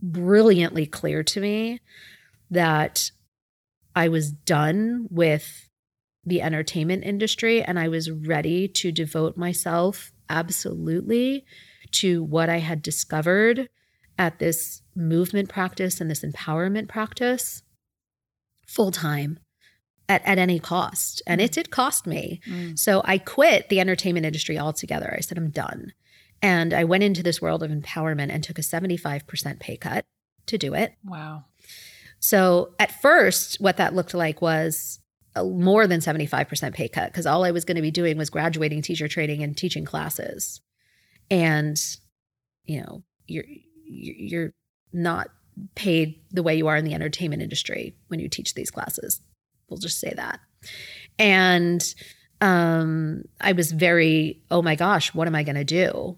brilliantly clear to me that I was done with the entertainment industry and I was ready to devote myself absolutely to what I had discovered at this movement practice and this empowerment practice full time at, at any cost. And it did cost me.
Mm.
So I quit the entertainment industry altogether. I said, I'm done. And I went into this world of empowerment and took a 75% pay cut to do it.
Wow.
So at first, what that looked like was a more than 75% pay cut because all I was going to be doing was graduating teacher training and teaching classes. And, you know, you're, you're not paid the way you are in the entertainment industry when you teach these classes. We'll just say that. And um, I was very, oh my gosh, what am I going to do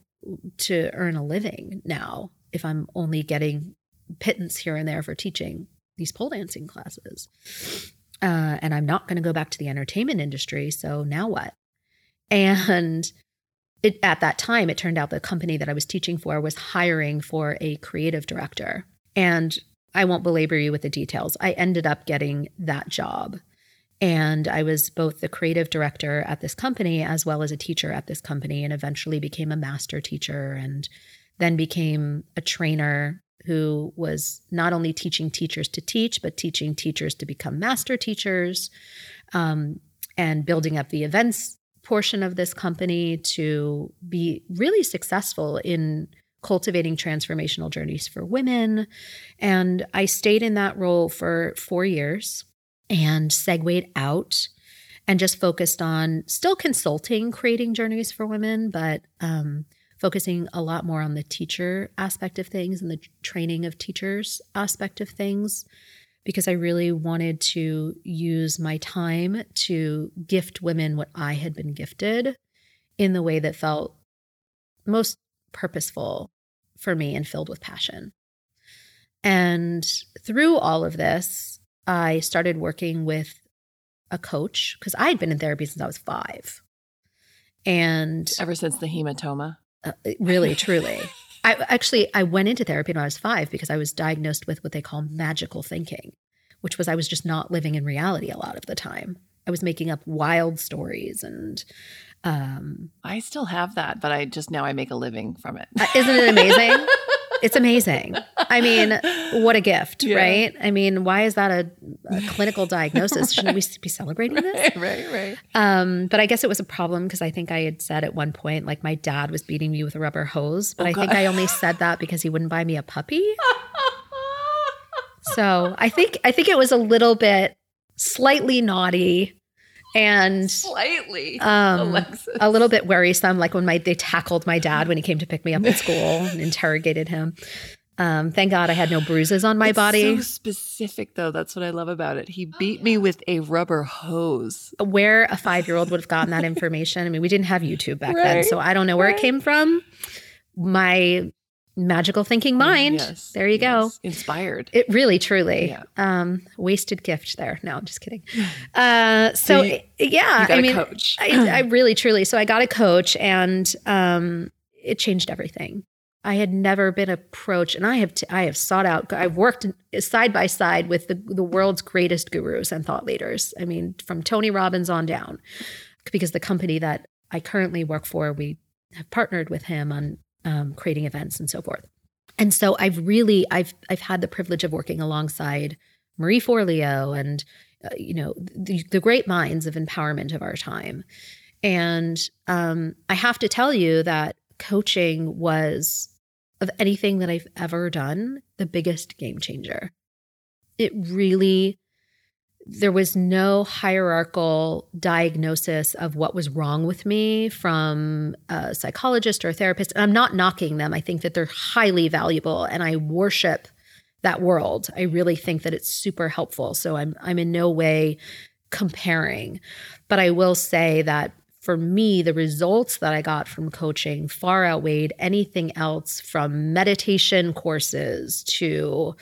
to earn a living now if I'm only getting pittance here and there for teaching these pole dancing classes? Uh, and I'm not going to go back to the entertainment industry. So now what? And it, at that time, it turned out the company that I was teaching for was hiring for a creative director. And I won't belabor you with the details. I ended up getting that job. And I was both the creative director at this company as well as a teacher at this company, and eventually became a master teacher and then became a trainer who was not only teaching teachers to teach, but teaching teachers to become master teachers um, and building up the events portion of this company to be really successful in cultivating transformational journeys for women. And I stayed in that role for four years and segued out and just focused on still consulting, creating journeys for women, but um, focusing a lot more on the teacher aspect of things and the training of teachers aspect of things because I really wanted to use my time to gift women what I had been gifted in the way that felt most purposeful for me and filled with passion. And through all of this, I started working with a coach because I had been in therapy since I was five. And
Ever since the hematoma.
uh, really, truly. I actually I went into therapy when I was five because I was diagnosed with what they call magical thinking, which was I was just not living in reality a lot of the time. I was making up wild stories and Um,
I still have that, but I just now I make a living from it.
uh, isn't it amazing? it's amazing. I mean, what a gift,
Yeah.
right? I mean, why is that a, a clinical diagnosis? Shouldn't we be celebrating this?
right, right, right.
Um, but I guess it was a problem because I think I had said at one point, like my dad was beating me with a rubber hose, but
Oh,
I think I only said that because he wouldn't buy me a puppy. So I think I think it was a little bit slightly naughty and
Slightly,
um,
Alexis.
a little bit worrisome. Like when my they tackled my dad when he came to pick me up at school and interrogated him. Um, thank God I had no bruises on my
It's
body.
So specific, though. That's what I love about it. He beat me with a rubber hose.
where a five year old would have gotten that information. I mean, we didn't have YouTube back then, so I don't know where it came from. My magical thinking mind.
Yes,
there you go.
Inspired.
It really, truly,
Yeah.
um, wasted gift there. No, I'm just kidding. Uh, so
you-
yeah,
you got
I
a
mean,
coach.
I, I really, truly. So I got a coach, and um, it changed everything. I had never been approached, and I have t- I have sought out. I've worked side by side with the the world's greatest gurus and thought leaders. I mean, from Tony Robbins on down, because the company that I currently work for, we have partnered with him on um, creating events and so forth. And so I've really I've I've had the privilege of working alongside Marie Forleo and uh, you know the, the great minds of empowerment of our time. And um, I have to tell you that coaching was of anything that I've ever done the biggest game changer. It really there was no hierarchical diagnosis of what was wrong with me from a psychologist or a therapist. And I'm not knocking them. I think that they're highly valuable and I worship that world. I really think that it's super helpful. So I'm I'm in no way comparing. But I will say that for me, the results that I got from coaching far outweighed anything else from meditation courses to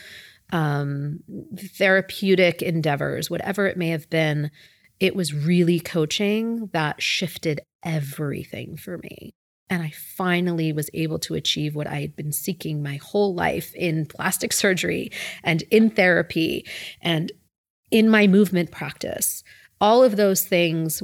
um, therapeutic endeavors, whatever it may have been. It was really coaching that shifted everything for me. And I finally was able to achieve what I had been seeking my whole life in plastic surgery and in therapy and in my movement practice. All of those things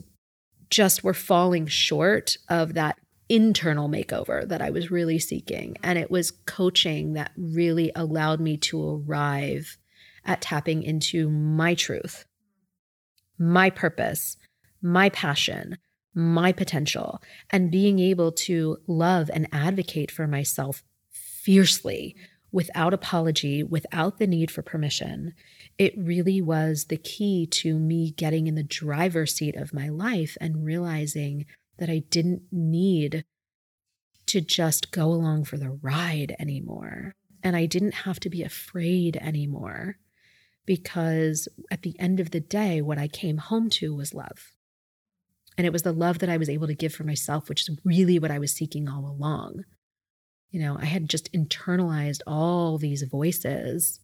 just were falling short of that internal makeover that I was really seeking. And it was coaching that really allowed me to arrive at tapping into my truth, my purpose, my passion, my potential, and being able to love and advocate for myself fiercely without apology, without the need for permission. It really was the key to me getting in the driver's seat of my life and realizing that I didn't need to just go along for the ride anymore. And I didn't have to be afraid anymore because at the end of the day, what I came home to was love. And it was the love that I was able to give for myself, which is really what I was seeking all along. You know, I had just internalized all these voices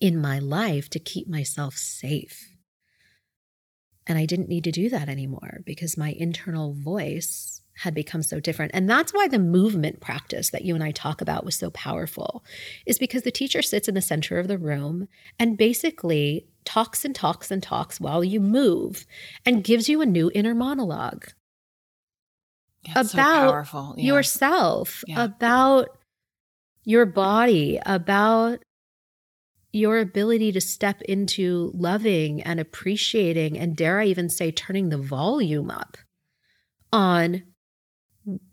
in my life to keep myself safe. And I didn't need to do that anymore because my internal voice had become so different. And that's why the movement practice that you and I talk about was so powerful, is because the teacher sits in the center of the room and basically talks and talks and talks while you move and gives you a new inner monologue
so
about
powerful. Yeah.
yourself,
Yeah.
about your body, about your ability to step into loving and appreciating, and dare I even say, turning the volume up on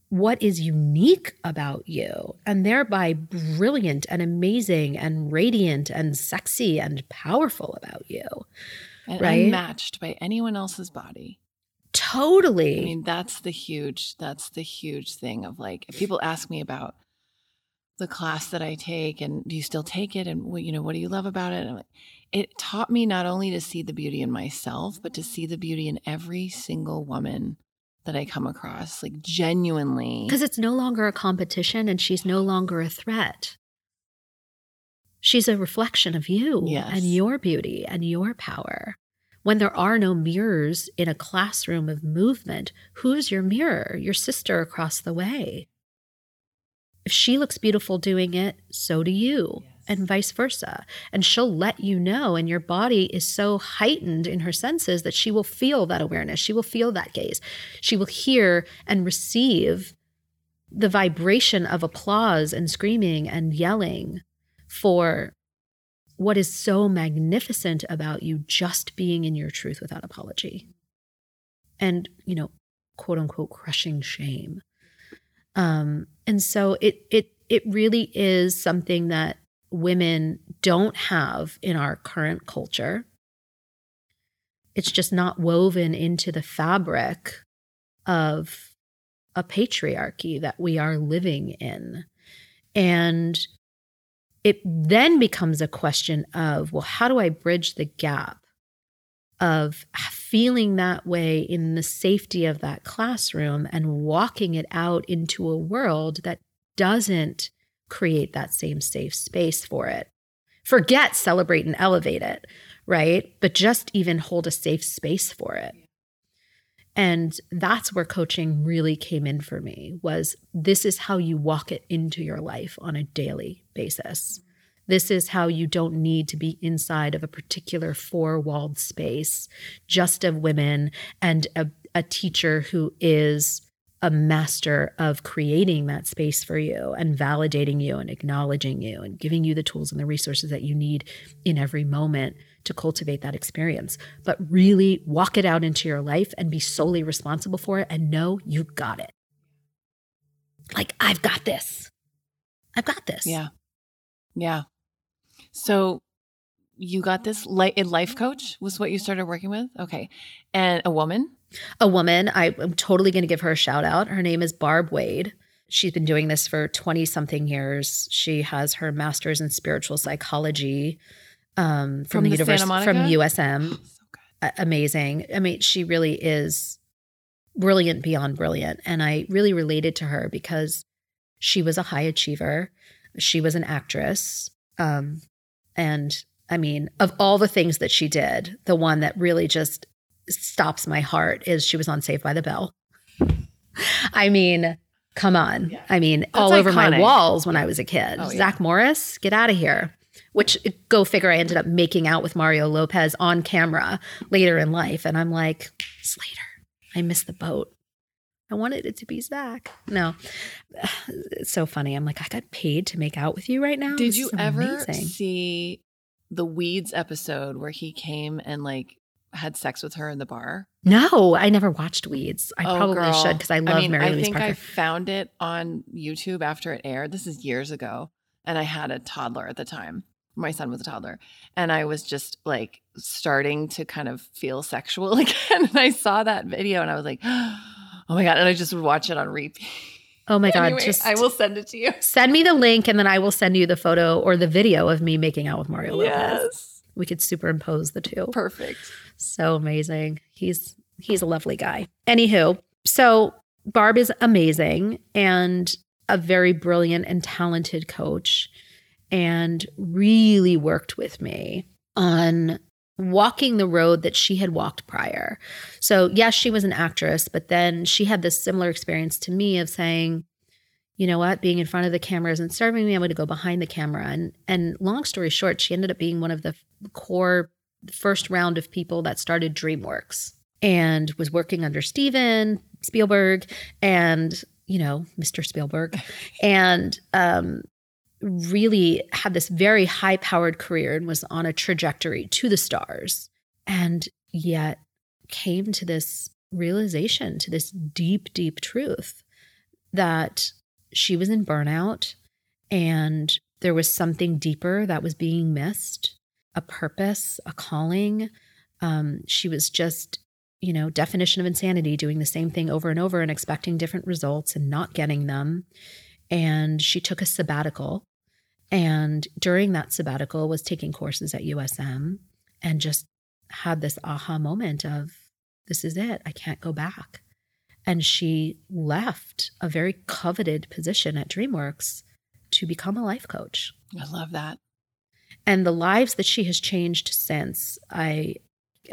what is unique about you, and thereby brilliant and amazing and radiant and sexy and powerful about you.
and
right?
unmatched by anyone else's body.
Totally.
I mean, that's the huge, that's the huge thing of like, if people ask me about the class that I take and do you still take it? And what, you know, what do you love about it? Like, it taught me not only to see the beauty in myself, but to see the beauty in every single woman that I come across, like genuinely.
Because it's no longer a competition and she's no longer a threat. She's a reflection of you
Yes.
and your beauty and your power. When there are no mirrors in a classroom of movement, who's your mirror? Your sister across the way. If she looks beautiful doing it, so do you. and vice versa. And she'll let you know. And your body is so heightened in her senses that she will feel that awareness. She will feel that gaze. She will hear and receive the vibration of applause and screaming and yelling for what is so magnificent about you just being in your truth without apology and you know quote unquote crushing shame um and so it it it really is something that women don't have in our current culture. It's just not woven into the fabric of a patriarchy that we are living in. And it then becomes a question of well how do i bridge the gap of feeling that way in the safety of that classroom and walking it out into a world that doesn't create that same safe space for it. Forget celebrate and elevate it right? But just even hold a safe space for it. And that's where coaching really came in for me was this is how you walk it into your life on a daily basis. This is how you don't need to be inside of a particular four-walled space just of women and a, a teacher who is a master of creating that space for you and validating you and acknowledging you and giving you the tools and the resources that you need in every moment to cultivate that experience. But really walk it out into your life and be solely responsible for it and know you got it. Like, I've got this. I've got this.
Yeah. Yeah. So you got this life, life coach was what you started working with? Okay. And a woman?
A woman. I, I'm totally going to give her a shout out. Her name is Barb Wade. She's been doing this for 20 something years. She has her master's in spiritual psychology um, from,
From
the, university from? USM.
So good.
A- amazing. I mean, she really is brilliant beyond brilliant. And I really related to her because she was a high achiever. She was an actress. Um, and I mean, of all the things that she did, the one that really just stops my heart is she was on Saved by the Bell. I mean, come on.
Yeah.
I mean,
That's
all over my walls when I was a kid.
Oh, yeah.
Zach Morris, get out of here. Which go figure, I ended up making out with Mario Lopez on camera later in life. And I'm like, Slater, I missed the boat. I wanted it to be Zach. No, it's so funny. I'm like, I got paid to make out with you right now.
Did
This
you ever
amazing.
see the Weeds episode where he came and like had sex with her in the bar?
No, I never watched Weeds. I
Oh,
probably
girl.
should because I love
mean,
Mary
I
Louise
think
Parker.
I found it on YouTube after it aired. This is years ago. And I had a toddler at the time. My son was a toddler. And I was just like starting to kind of feel sexual again. And I saw that video and I was like, oh my God. And I just would watch it on repeat.
oh my god,
Anyway,
just
I will send it to you.
send me the link and then I will send you the photo or the video of me making out with Mario Lopez.
Yes.
We could superimpose the two.
Perfect.
So amazing. He's he's a lovely guy. Anywho, so Barb is amazing and a very brilliant and talented coach and really worked with me on walking the road that she had walked prior. So, yes, she was an actress, but then she had this similar experience to me of saying, you know what, being in front of the camera isn't serving me. I'm going to go behind the camera. And and long story short, she ended up being one of the core first round of people that started DreamWorks and was working under Steven Spielberg and, you know, Mr. Spielberg and um really had this very high powered career and was on a trajectory to the stars and yet came to this realization to this deep deep truth that she was in burnout and there was something deeper that was being missed a purpose a calling. Um, she was just you know definition of insanity doing the same thing over and over and expecting different results and not getting them. And she took a sabbatical and during that sabbatical was taking courses at usm and just had this aha moment of this is it i can't go back and she left a very coveted position at dreamworks to become a life coach
I love that.
and the lives that she has changed since i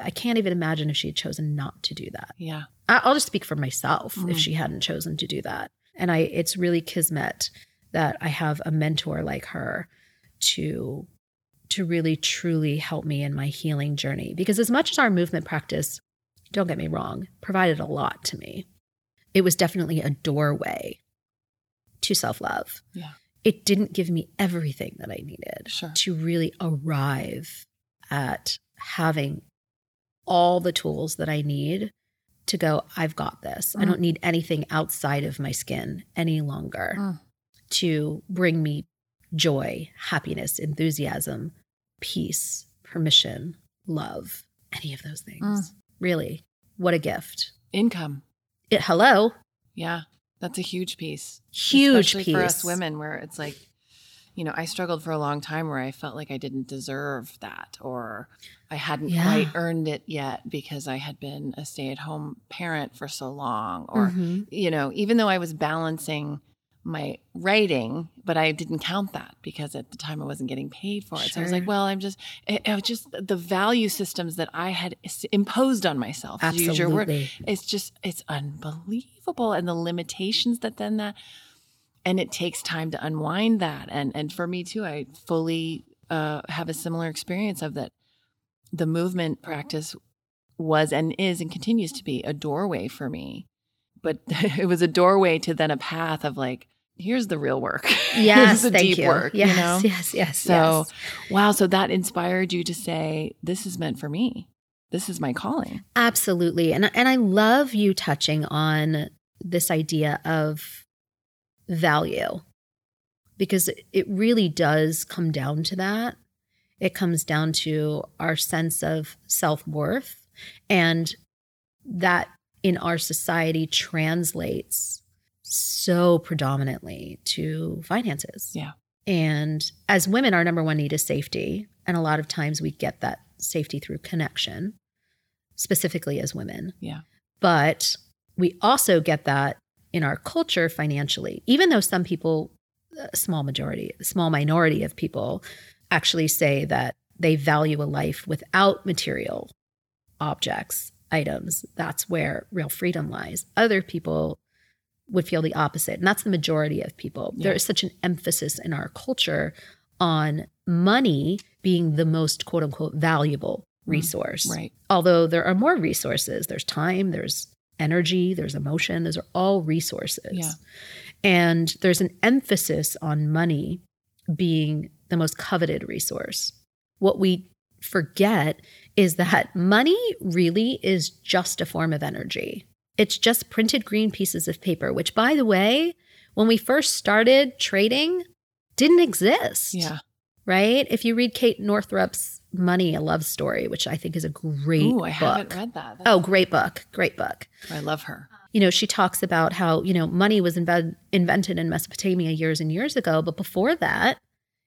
i can't even imagine if she had chosen not to do that
Yeah.
I'll just speak for myself if
Mhm.
she hadn't chosen to do that and i it's really kismet that i have a mentor like her to to really truly help me in my healing journey because as much as our movement practice don't get me wrong provided a lot to me it was definitely a doorway to self-love
Yeah.
it didn't give me everything that i needed
Sure.
to really arrive at having all the tools that I need to go, I've got this. I
Mm.
don't need anything outside of my skin any longer
Mm.
To bring me joy, happiness, enthusiasm, peace, permission, love, any of those things.
Mm.
Really, what a gift.
Income.
It, hello,
Yeah. That's a huge piece.
huge
Especially
piece.
for us women, where it's like, you know, I struggled for a long time where I felt like I didn't deserve that or I hadn't
Yeah.
quite earned it yet because I had been a stay at home parent for so long. Or,
Mhm.
you know, even though I was balancing my writing, but I didn't count that because at the time I wasn't getting paid for it. So I was like, well, I'm just, it, it was just the value systems that I had imposed on myself, to use your word, it's just it's unbelievable and the limitations that then that and it takes time to unwind that. And and for me too i fully uh, have a similar experience of that the movement practice was and is and continues to be a doorway for me but it was a doorway to then a path of like here's the real work
Yes,
the
thank
deep
you.
work
yes,
you know
yes, yes.
So,
yes.
wow so that inspired you to say this is meant for me this is my calling
Absolutely. And and I love you touching on this idea of value because it really does come down to that. It comes down to our sense of self-worth and that in our society translates so predominantly to finances.
Yeah.
And as women, our number one need is safety. And a lot of times we get that safety through connection, specifically as women.
Yeah.
But we also get that in our culture financially, even though some people, a small majority, a small minority of people actually say that they value a life without material objects, items. That's where real freedom lies. Other people would feel the opposite. And that's the majority of people.
Yeah.
There is such an emphasis in our culture on money being the most quote unquote valuable mm, resource.
right
Although there are more resources, there's time, there's energy, there's emotion, those are all resources.
Yeah.
And there's an emphasis on money being the most coveted resource. What we forget is that money really is just a form of energy. It's just printed green pieces of paper, which, by the way, when we first started trading, didn't exist.
yeah
Right? If you read Kate Northrup's Money, a Love Story, which I think is a great
Ooh, I
book.
haven't read that.
Oh, great book. Great book.
I love her.
You know, she talks about how, you know, money was inven- invented in Mesopotamia years and years ago. But before that,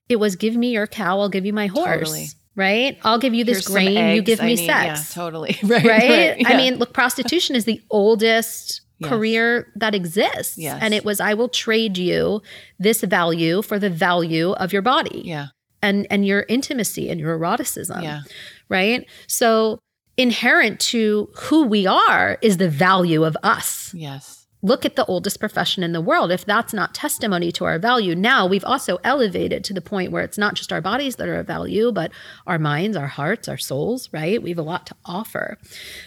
it was give me your cow, I'll give you my horse.
Totally.
Right? I'll give you this
Here's
grain, you give me
need.
sex.
Yeah, totally. Right.
right?
yeah.
I mean, look, prostitution is the oldest
Yes.
career that exists.
Yes.
And it was, I will trade you this value for the value of your body
yeah,
and, and your intimacy and your eroticism.
yeah,
Right. So inherent to who we are is the value of us.
yes,
Look at the oldest profession in the world. If that's not testimony to our value, now we've also elevated to the point where it's not just our bodies that are of value, but our minds, our hearts, our souls, right? We have a lot to offer.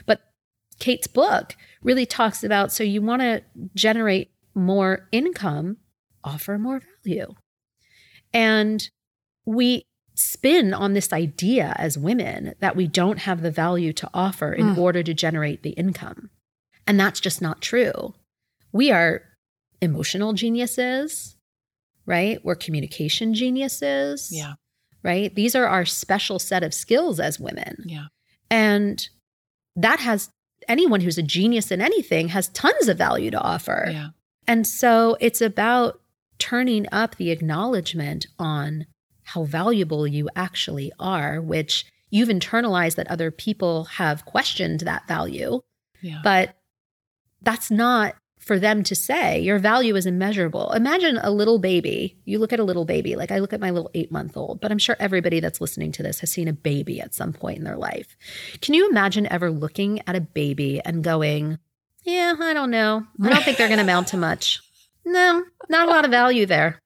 But Kate's book really talks about so you want to generate more income, offer more value. And we spin on this idea as women that we don't have the value to offer in
Mm.
order to generate the income. And that's just not true. We are emotional geniuses, right? We're communication geniuses,
yeah,
right? These are our special set of skills as women.
yeah,
And that has anyone who's a genius in anything has tons of value to offer.
yeah,
And so it's about turning up the acknowledgement on how valuable you actually are, which you've internalized that other people have questioned that value,
yeah.
but that's not for them to say. Your value is immeasurable. Imagine a little baby. You look at a little baby, like I look at my little eight month old, but I'm sure everybody that's listening to this has seen a baby at some point in their life. Can you imagine ever looking at a baby and going, yeah, I don't know. I don't think they're going to amount to much. No, not a lot of value there.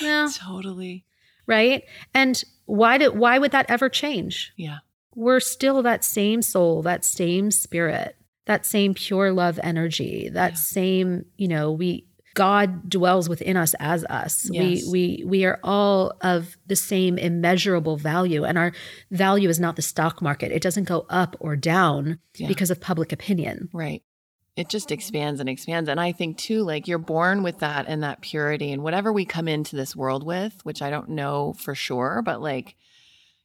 No,
totally.
right? And why did why would that ever change?
Yeah.
We're still that same soul, that same spirit, that same pure love energy, that
Yeah.
same, you know, we God dwells within us as us.
Yes.
We we we are all of the same immeasurable value and our value is not the stock market. It doesn't go up or down
Yeah.
because of public opinion.
Right. It just expands and expands. And I think too, like you're born with that and that purity and whatever we come into this world with, which I don't know for sure, but like,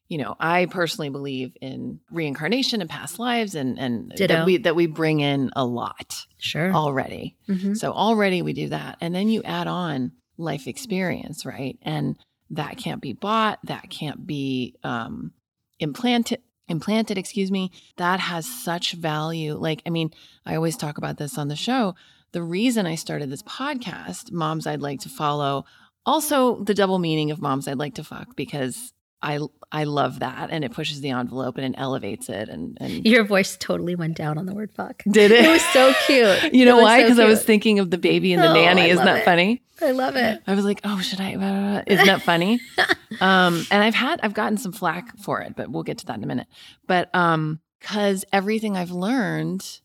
you know, I personally believe in reincarnation and past lives and and
Ditto.
that we that we bring in a lot
Sure.
already.
Mhm.
So already we do that. And then you add on life experience, right? And that can't be bought, that can't be um implanted implanted, excuse me. That has such value. Like, I mean, I always talk about this on the show. The reason I started this podcast, Moms I'd Like to Follow, also the double meaning of Moms I'd Like to Fuck, because I I love that and it pushes the envelope and it elevates it and and
Your voice totally went down on the word fuck.
did it.
It was so cute.
You know why?
so
Because I was thinking of the baby and the
Oh,
nanny.
I
Isn't that
it.
funny?
I love it.
I was like, oh, should I? blah, blah, blah. Isn't that funny? um, and I've had, I've gotten some flack for it, but we'll get to that in a minute. But um, because everything I've learned,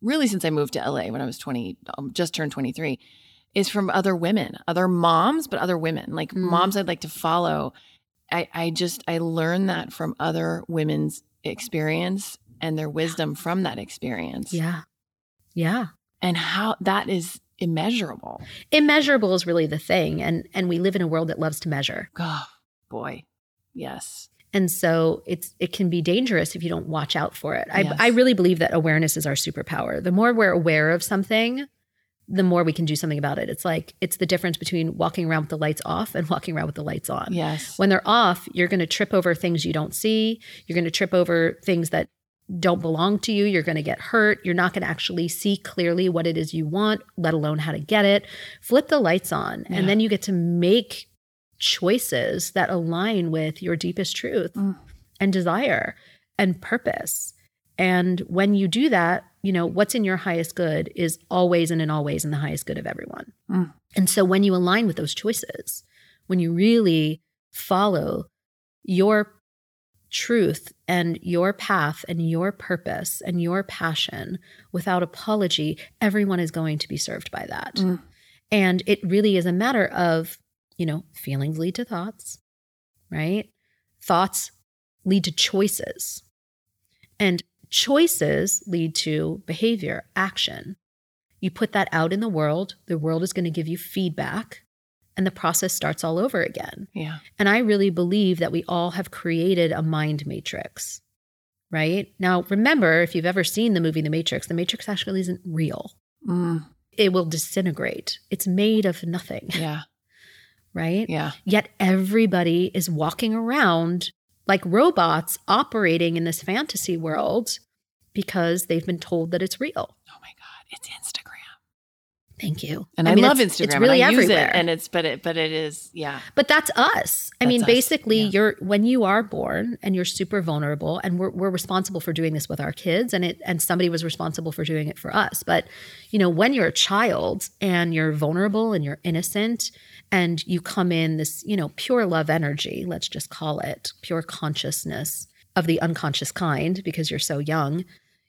really since I moved to LA when I was 20, um, just turned 23, is from other women, other moms, but other women, like
Mm.
moms I'd like to follow. I, I just, I learned that from other women's experience and their wisdom from that experience.
Yeah. Yeah.
And how that is immeasurable.
Immeasurable is really the thing. And and we live in a world that loves to measure.
Oh, boy. Yes.
And so it's it can be dangerous if you don't watch out for it. I,
Yes.
I really believe that awareness is our superpower. The more we're aware of something, the more we can do something about it. It's like it's the difference between walking around with the lights off and walking around with the lights on.
Yes.
When they're off, you're going to trip over things you don't see. You're going to trip over things that don't belong to you. You're going to get hurt. You're not going to actually see clearly what it is you want, let alone how to get it. Flip the lights on,
Yeah.
and then you get to make choices that align with your deepest truth
Mm.
and desire and purpose. And when you do that, you know, what's in your highest good is always and in always in the highest good of everyone.
Mm.
And so when you align with those choices, when you really follow your truth and your path and your purpose and your passion without apology, everyone is going to be served by that.
Mm.
And it really is a matter of, you know, feelings lead to thoughts, right? Thoughts lead to choices. And choices lead to behavior, action. You put that out in the world, the world is going to give you feedback, and the process starts all over again.
Yeah.
And I really believe that we all have created a mind matrix, right? Now, remember, if you've ever seen the movie The Matrix, the Matrix actually isn't real.
Mm.
It will disintegrate. It's made of nothing,
Yeah.
right?
Yeah.
Yet everybody is walking around like robots operating in this fantasy world because they've been told that it's real.
Oh my God. It's Instagram.
Thank you.
And I,
mean,
love
it's-
Instagram.
It's really
I
everywhere.
it. And it's but it but it is, yeah.
But that's us. I
That's
mean,
us,
basically,
yeah.
you're when you are born and you're super vulnerable, and we're we're responsible for doing this with our kids, and it and somebody was responsible for doing it for us. But you know, when you're a child and you're vulnerable and you're innocent, and you come in this you know pure love energy, let's just call it pure consciousness of the unconscious kind, because you're so young,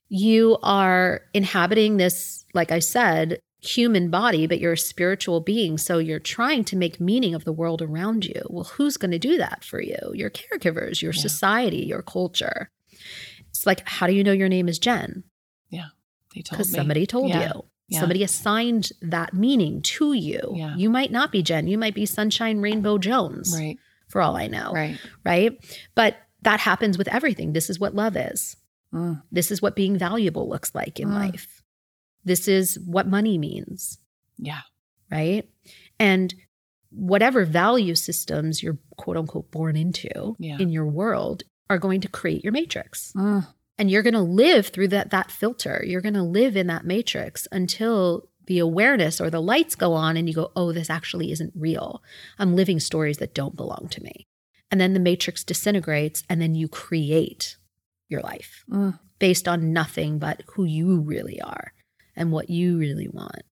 you are inhabiting this, like I said, human body, but you're a spiritual being. So you're trying to make meaning of the world around you. Well, who's going to do that for you? Your caregivers, your
Yeah.
society, your culture. It's like, how do you know your name is Jen? Yeah.
They told
Because
me.
somebody told
Yeah.
you.
Yeah.
Somebody assigned that meaning to you.
Yeah.
You might not be Jen. You might be Sunshine Rainbow Jones,
Right.
for all I know.
Right.
right? But that happens with everything. This is what love is.
Mm.
This is what being valuable looks like in
Mm.
life. This is what money means,
Yeah.
right? And whatever value systems you're quote unquote born into
Yeah.
in your world are going to create your matrix.
Mm.
And you're going to live through that that filter. You're going to live in that matrix until the awareness or the lights go on and you go, "Oh, this actually isn't real. I'm living stories that don't belong to me." And then the matrix disintegrates and then you create your life
Mm.
based on nothing but who you really are and what you really want.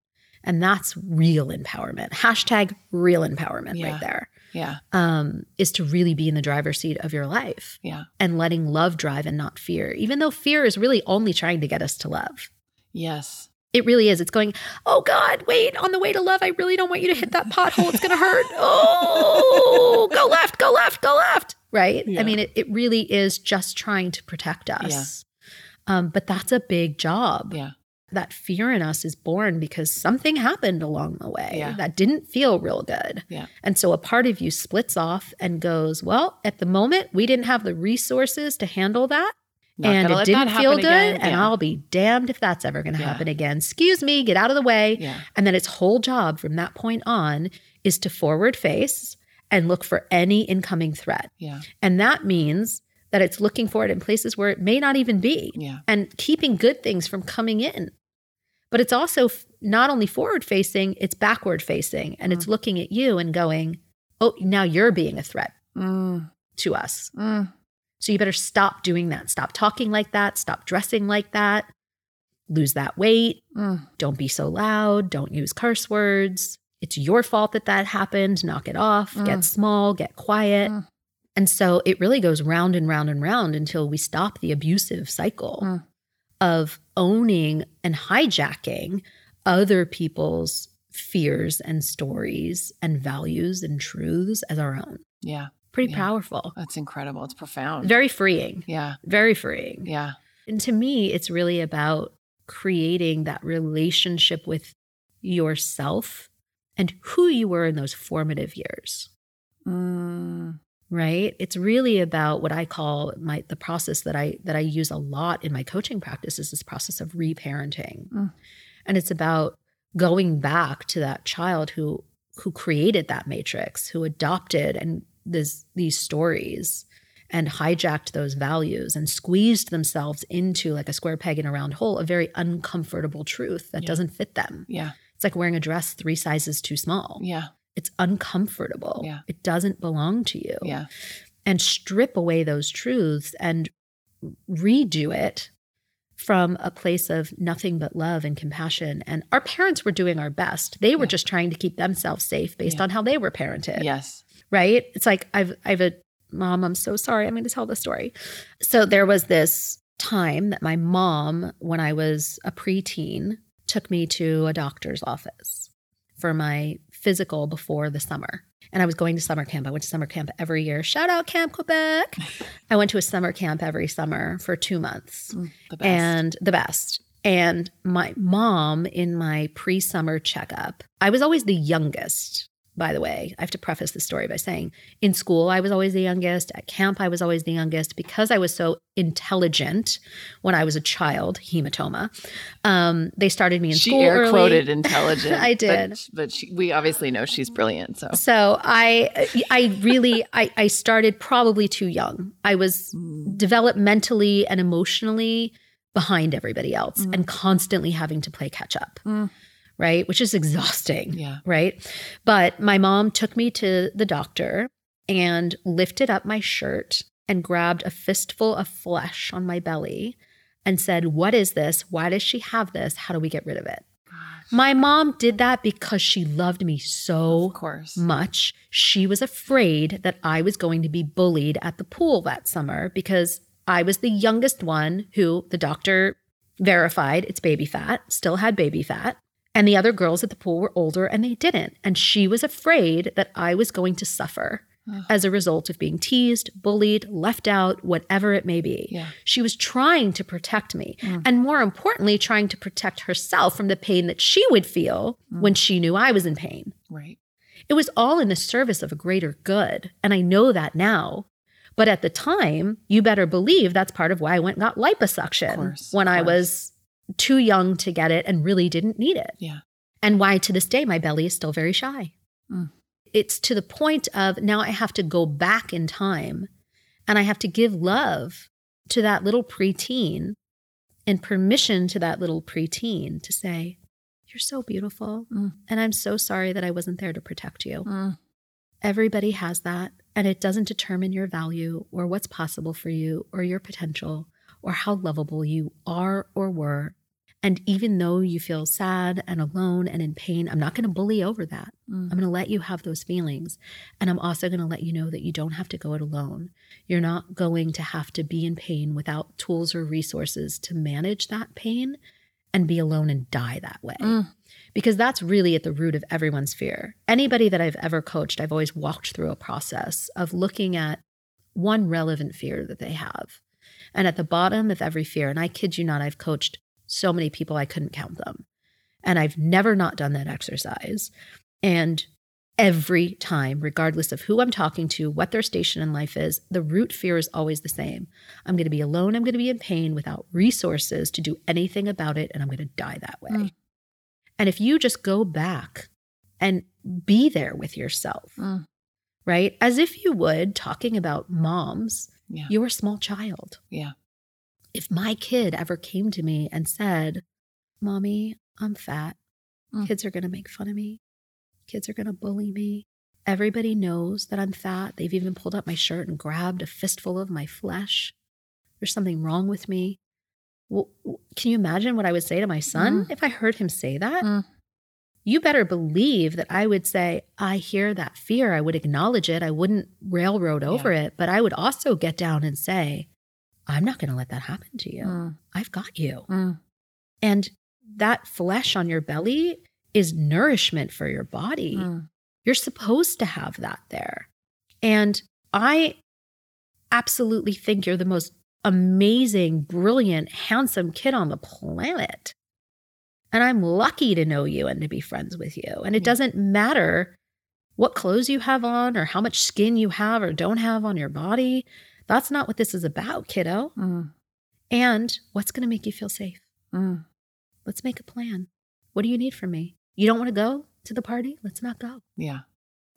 And that's real empowerment. Hashtag real empowerment
Yeah.
right there.
Yeah.
um, is to really be in the driver's seat of your life
Yeah.
and letting love drive and not fear, even though fear is really only trying to get us to love.
Yes.
It really is. It's going, oh God, wait, on the way to love, I really don't want you to hit that pothole. It's going to hurt. Oh, go left, go left, go left. Right?
Yeah.
I mean, it, it really is just trying to protect us. Um, but that's a big job.
Yeah.
That fear in us is born because something happened along the way
Yeah.
that didn't feel real good.
Yeah.
And so a part of you splits off and goes, well, at the moment, we didn't have the resources to handle that
Not
and it didn't feel good.
again.
And
Yeah.
I'll be damned if that's ever going to
Yeah.
happen again. Excuse me, get out of the way.
Yeah.
And then its whole job from that point on is to forward face and look for any incoming threat.
Yeah.
And that means that it's looking for it in places where it may not even be
Yeah.
and keeping good things from coming in. But it's also f- not only forward facing, it's backward facing. And
Mm.
it's looking at you and going, oh, now you're being a threat
Mm.
to us.
Mm.
So you better stop doing that. Stop talking like that. Stop dressing like that. Lose that weight.
Mm.
Don't be so loud. Don't use curse words. It's your fault that that happened. Knock it off.
Mm.
Get small. Get quiet.
Mm.
And so it really goes round and round and round until we stop the abusive cycle. Of owning and hijacking other people's fears and stories and values and truths as our own.
Yeah.
Pretty
Yeah.
powerful.
That's incredible. It's profound.
Very freeing.
yeah.
Very freeing.
Yeah.
And to me, it's really about creating that relationship with yourself and who you were in those formative years,
Mm.
Right? It's really about what I call my the process that I that I use a lot in my coaching practice is this process of reparenting.
Mm.
And it's about going back to that child who who created that matrix, who adopted and this these stories and hijacked those values and squeezed themselves into like a square peg in a round hole, a very uncomfortable truth that
Yeah.
doesn't fit them.
Yeah.
It's like wearing a dress three sizes too small.
Yeah.
It's uncomfortable.
Yeah.
It doesn't belong to you.
Yeah.
And strip away those truths and redo it from a place of nothing but love and compassion. And our parents were doing our best. They were
Yeah.
just trying to keep themselves safe based
Yeah.
on how they were parented
Yes.
right? It's like I've I've a mom, I'm so sorry. I'm going to tell the story. So there was this time that my mom, when I was a preteen, took me to a doctor's office for my physical before the summer. And I was going to summer camp. I went to summer camp every year. Shout out Camp Quebec. I went to a summer camp every summer for two months
Mm, the best.
and the best. And my mom, in my pre summer checkup, I was always the youngest, by the way. I have to preface the story by saying in school, I was always the youngest. At camp, I was always the youngest because I was so intelligent when I was a child, hematoma. Um, they started me in
she
school.
air
early.
quoted intelligent.
I
but-
did.
But, she, we obviously know she's brilliant. So
So I, I really, I, I started probably too young. I was
Mm.
developmentally and emotionally behind everybody else
Mm.
and constantly having to play catch up,
Mm.
Right? Which is exhausting,
Yeah.
right? But my mom took me to the doctor and lifted up my shirt and grabbed a fistful of flesh on my belly and said, What is this? Why does she have this? How do we get rid of it? My mom did that because she loved me so much. She was afraid that I was going to be bullied at the pool that summer because I was the youngest one who the doctor verified it's baby fat, still had baby fat. And the other girls at the pool were older and they didn't. And she was afraid that I was going to suffer
Ugh.
as a result of being teased, bullied, left out, whatever it may be.
Yeah.
She was trying to protect me.
Mm.
And more importantly, trying to protect herself from the pain that she would feel
Mm.
when she knew I was in pain.
Right.
It was all in the service of a greater good. And I know that now. But at the time, you better believe that's part of why I went and got liposuction
course,
when I was too young to get it and really didn't need it.
Yeah.
And why to this day my belly is still very shy.
Mm.
It's to the point of now I have to go back in time and I have to give love to that little preteen and permission to that little preteen to say, You're so beautiful.
Mm.
And I'm so sorry that I wasn't there to protect you.
Mm.
Everybody has that, and it doesn't determine your value or what's possible for you or your potential or how lovable you are or were. And even though you feel sad and alone and in pain, I'm not going to bully over that.
Mm.
I'm going to let you have those feelings. And I'm also going to let you know that you don't have to go it alone. You're not going to have to be in pain without tools or resources to manage that pain and be alone and die that way.
Mm.
Because that's really at the root of everyone's fear. Anybody that I've ever coached, I've always walked through a process of looking at one relevant fear that they have. And at the bottom of every fear, and I kid you not, I've coached so many people I couldn't count them. And I've never not done that exercise. And every time, regardless of who I'm talking to, what their station in life is, the root fear is always the same. I'm going to be alone. I'm going to be in pain without resources to do anything about it. And I'm going to die that way.
Mm.
And if you just go back and be there with yourself,
Mm.
right? As if you would talking about moms,
Yeah.
You're a small child.
Yeah.
If my kid ever came to me and said, Mommy, I'm fat,
Mm.
kids are going to make fun of me, kids are going to bully me. Everybody knows that I'm fat. They've even pulled up my shirt and grabbed a fistful of my flesh. There's something wrong with me. Well, can you imagine what I would say to my son
Mm.
if I heard him say that?
Mm.
You better believe that I would say, I hear that fear. I would acknowledge it. I wouldn't railroad over it, but I would also get down and say, I'm not going to let that happen to you.
Mm.
I've got you.
Mm.
And that flesh on your belly is nourishment for your body.
Mm.
You're supposed to have that there. And I absolutely think you're the most amazing, brilliant, handsome kid on the planet. And I'm lucky to know you and to be friends with you. And it
Yeah.
doesn't matter what clothes you have on or how much skin you have or don't have on your body. That's not what this is about, kiddo.
Mm.
And what's going to make you feel safe?
Mm.
Let's make a plan. What do you need from me? You don't want to go to the party? Let's not go.
Yeah.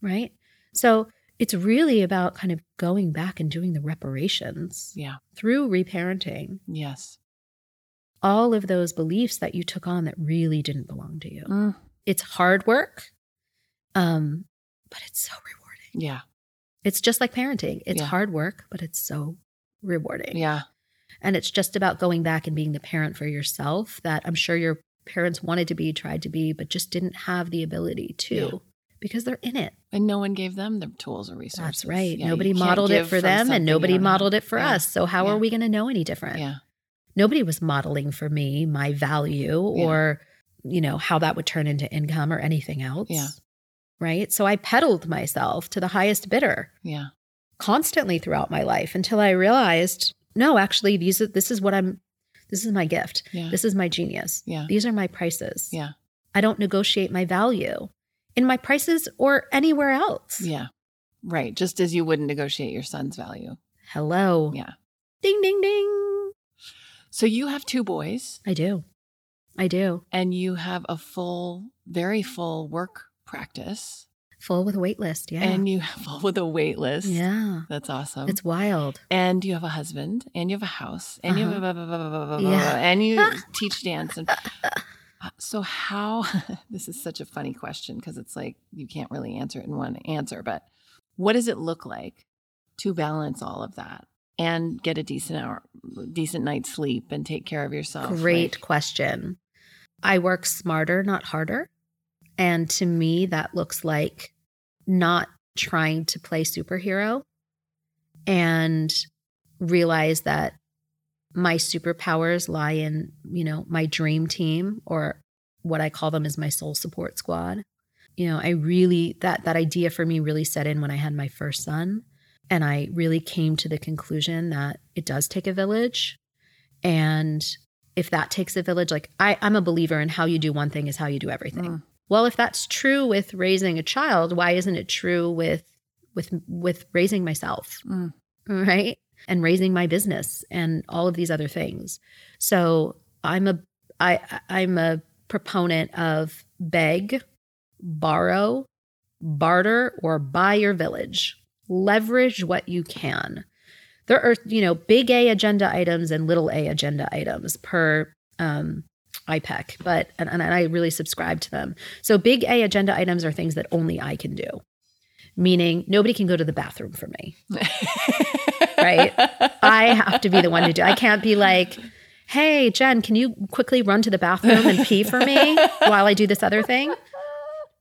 Right. So it's really about kind of going back and doing the reparations
Yeah.
through reparenting
Yes.
All of those beliefs that you took on that really didn't belong to you.
Mm.
It's hard work, um, but it's so rewarding.
Yeah.
It's just like parenting. It's
Yeah.
hard work, but it's so rewarding.
Yeah.
And it's just about going back and being the parent for yourself that I'm sure your parents wanted to be, tried to be, but just didn't have the ability to
Yeah.
because they're in it.
And no one gave them the tools or resources.
That's right.
Yeah,
nobody modeled it for them and nobody modeled it for us. So how are we going to know any different?
Yeah.
Nobody was modeling for me my value
Yeah.
or, you know, how that would turn into income or anything else.
Yeah.
Right. So I peddled myself to the highest bidder
Yeah.
constantly throughout my life until I realized, no, actually, these are, this is what I'm, this is my gift.
Yeah.
This is my genius.
Yeah.
These are my prices.
Yeah.
I don't negotiate my value in my prices or anywhere else.
Yeah. Right. Just as you wouldn't negotiate your son's value.
Hello.
Yeah.
Ding, ding, ding.
So you have two boys
I do. I do.
and you have a full, very full work practice
Full with a wait list. Yeah.
and you have full with a wait list.
yeah.
That's awesome.
It's wild.
and you have a husband and you have a house and you have
Uh-huh.
a
Yeah.
and you teach dance and Uh, so how this is such a funny question because it's like you can't really answer it in one answer but what does it look like to balance all of that and get a decent hour decent night's sleep and take care of yourself
Great question. I work smarter, not harder. And to me, that looks like not trying to play superhero and realize that my superpowers lie in, you know, my dream team or what I call them is my soul support squad. You know, I really that that idea for me really set in when I had my first son and I really came to the conclusion that it does take a village and if that takes a village, like I, I'm a believer in how you do one thing is how you do everything.
Mm.
Well, if that's true with raising a child, why isn't it true with with with raising myself?
Mm.
Right? And raising my business and all of these other things. So I'm a I I'm a proponent of beg, borrow, barter, or buy your village. Leverage what you can there are you know big A agenda items and little A agenda items per um, IPEC, but and, and I really subscribe to them. So big A agenda items are things that only I can do, meaning nobody can go to the bathroom for me. Right? I have to be the one to do. I can't be like, hey, Jen, can you quickly run to the bathroom and pee for me while I do this other thing?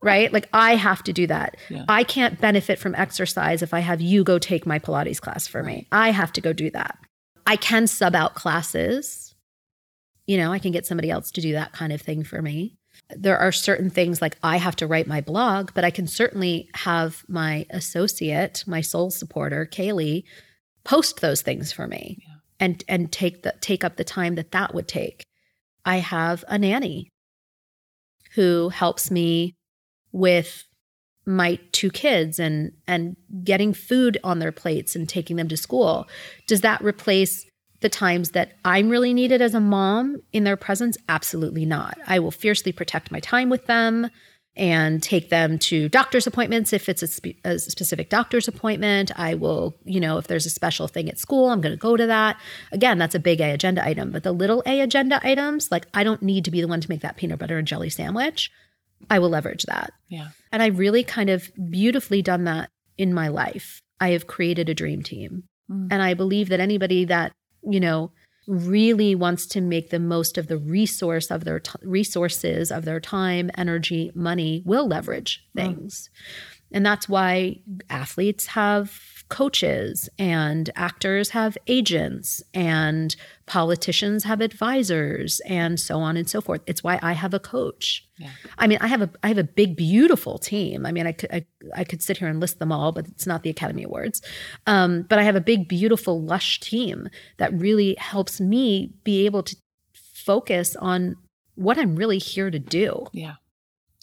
Right? Like I have to do that.
Yeah.
I can't benefit from exercise if I have you go take my Pilates class for me. I have to go do that. I can sub out classes. You know, I can get somebody else to do that kind of thing for me. There are certain things like I have to write my blog, but I can certainly have my associate, my soul supporter, Kaylee, post those things for me
Yeah.
and and take the take up the time that that would take. I have a nanny who helps me with my two kids and and getting food on their plates and taking them to school. Does that replace the times that I'm really needed as a mom in their presence? Absolutely not. I will fiercely protect my time with them and take them to doctor's appointments if it's a, spe- a specific doctor's appointment. I will, you know, if there's a special thing at school, I'm going to go to that. Again, that's a big A agenda item, but the little A agenda items, like I don't need to be the one to make that peanut butter and jelly sandwich. I will leverage that.
Yeah.
And I've really kind of beautifully done that in my life. I have created a dream team.
Mm.
And I believe that anybody that, you know, really wants to make the most of the resource of their t- resources of their time, energy, money will leverage
Mm.
things. And that's why athletes have coaches and actors have agents and politicians have advisors and so on and so forth. It's why I have a coach.
Yeah.
I mean, I have a I have a big, beautiful team. I mean, I could I, I could sit here and list them all, but it's not the Academy Awards. Um, but I have a big, beautiful, lush team that really helps me be able to focus on what I'm really here to do.
Yeah.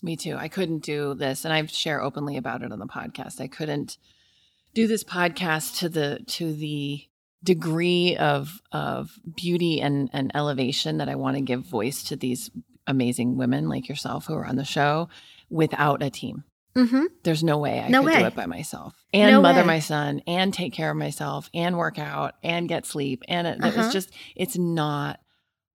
Me too. I couldn't do this and I share openly about it on the podcast. I couldn't do this podcast to the to the degree of of beauty and and elevation that I want to give voice to these amazing women like yourself who are on the show without a team.
Mm-hmm.
There's no way I
No
could do it by myself and
No
mother
way.
my son and take care of myself and work out and get sleep. And it,
Uh-huh.
it's just, it's not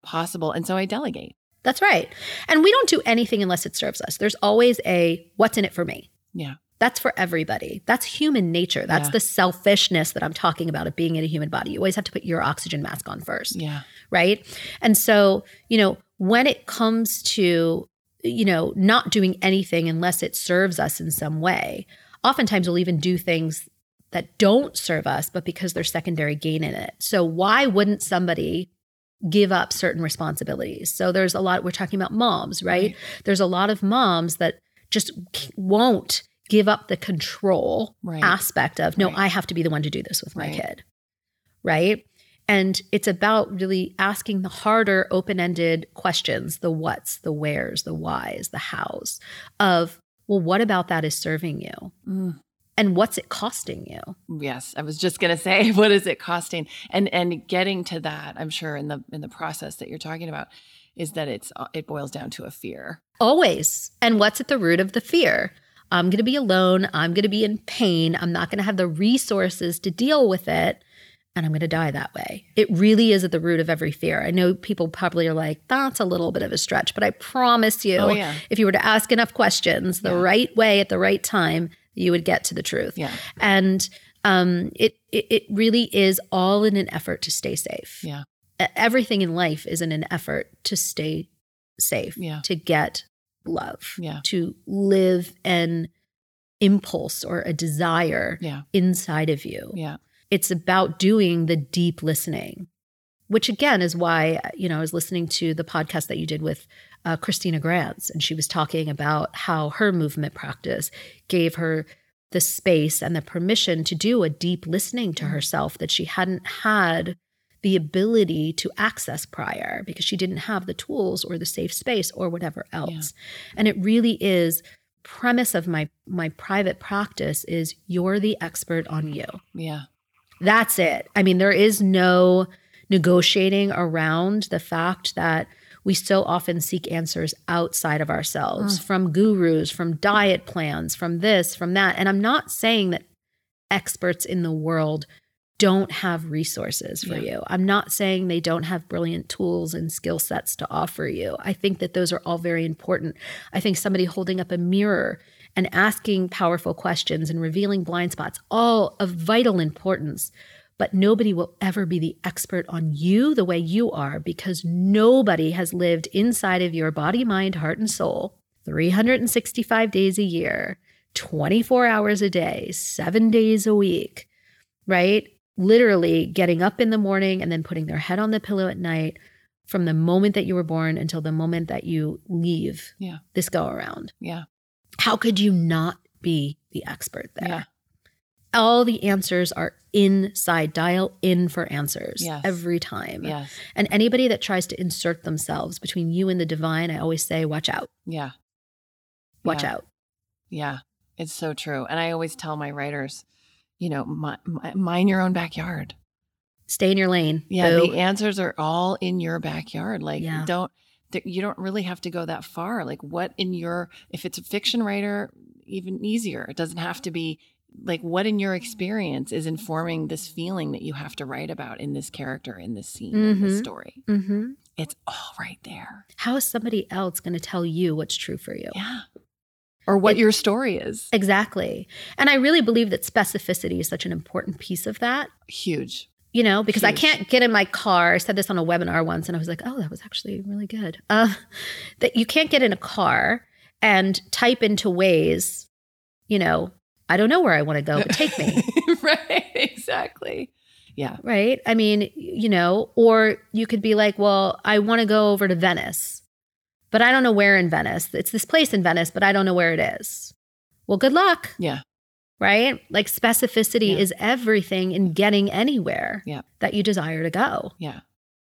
possible. And so I delegate.
That's right. And we don't do anything unless it serves us. There's always a what's in it for me.
Yeah.
That's for everybody. That's human nature. That's
Yeah.
the selfishness that I'm talking about of being in a human body. You always have to put your oxygen mask on first.
Yeah.
right? And so, you know, when it comes to, you know, not doing anything unless it serves us in some way, oftentimes we'll even do things that don't serve us, but because there's secondary gain in it. So, why wouldn't somebody give up certain responsibilities? So, there's a lot, we're talking about moms, right?
Right.
There's a lot of moms that just won't give up the control
Right.
aspect of, no,
Right.
I have to be the one to do this with my
Right.
kid. Right. And it's about really asking the harder, open ended questions the what's, the where's, the why's, the how's of, well, what about that is serving you?
Mm.
And what's it costing you?
Yes, I was just going to say what is it costing? And and getting to that, I'm sure in the in the process that you're talking about is that it's uh, it boils down to a fear.
Always. And what's at the root of the fear? I'm going to be alone. I'm going to be in pain. I'm not going to have the resources to deal with it. And I'm going to die that way. It really is at the root of every fear. I know people probably are like, that's a little bit of a stretch, but I promise you,
Oh, yeah.
if you were to ask enough questions the
Yeah.
right way at the right time, you would get to the truth.
Yeah.
And um, it, it it really is all in an effort to stay safe.
Yeah.
Everything in life is in an effort to stay safe,
Yeah.
to get love,
Yeah.
to live an impulse or a desire
Yeah.
inside of you.
Yeah.
It's about doing the deep listening, which again is why, you know, I was listening to the podcast that you did with uh, Christina Grants, and she was talking about how her movement practice gave her the space and the permission to do a deep listening to herself that she hadn't had the ability to access prior because she didn't have the tools or the safe space or whatever else. And it really is premise of my my private practice is you're the expert on you.
Yeah.
That's it. I mean, there is no negotiating around the fact that we so often seek answers outside of ourselves mm. from gurus, from diet plans, from this, from that. And I'm not saying that experts in the world don't have resources for
Yeah.
you. I'm not saying they don't have brilliant tools and skill sets to offer you. I think that those are all very important. I think somebody holding up a mirror and asking powerful questions and revealing blind spots, all of vital importance. but nobody will ever be the expert on you the way you are because nobody has lived inside of your body, mind, heart, and soul 365 days a year, 24 hours a day, seven days a week, right? Literally getting up in the morning and then putting their head on the pillow at night from the moment that you were born until the moment that you leave
Yeah.
this go around.
Yeah.
How could you not be the expert there?
Yeah.
All the answers are inside. Dial in for answers
Yes.
every time.
Yes.
And anybody that tries to insert themselves between you and the divine, I always say, watch out,
Yeah.
watch
Yeah.
out.
Yeah. It's so true. And I always tell my writers, you know, mi- mi- mind your own backyard.
Stay in your lane.
Yeah,
Boo.
the answers are all in your backyard. Like,
Yeah.
don't you don't really have to go that far. Like, what in your if it's a fiction writer, even easier. It doesn't have to be like what in your experience is informing this feeling that you have to write about in this character, in this scene, in this
Mhm.
story.
hmm
It's all right there.
How is somebody else going to tell you what's true for you?
Yeah. Or what
It-
your story is.
Exactly. And I really believe that specificity is such an important piece of that.
Huge.
you know, because I can't get in my car. I said this on a webinar once and I was like, oh, that was actually really good. Uh, that you can't get in a car and type into Waze, you know, I don't know where I want to go, but take me.
right. Exactly. Yeah.
right? I mean, you know, or you could be like, well, I want to go over to Venice, but I don't know where in Venice. It's this place in Venice, but I don't know where it is. Well, good luck.
Yeah.
right? Like specificity
Yeah.
is everything in getting anywhere
Yeah.
that you desire to go,
Yeah.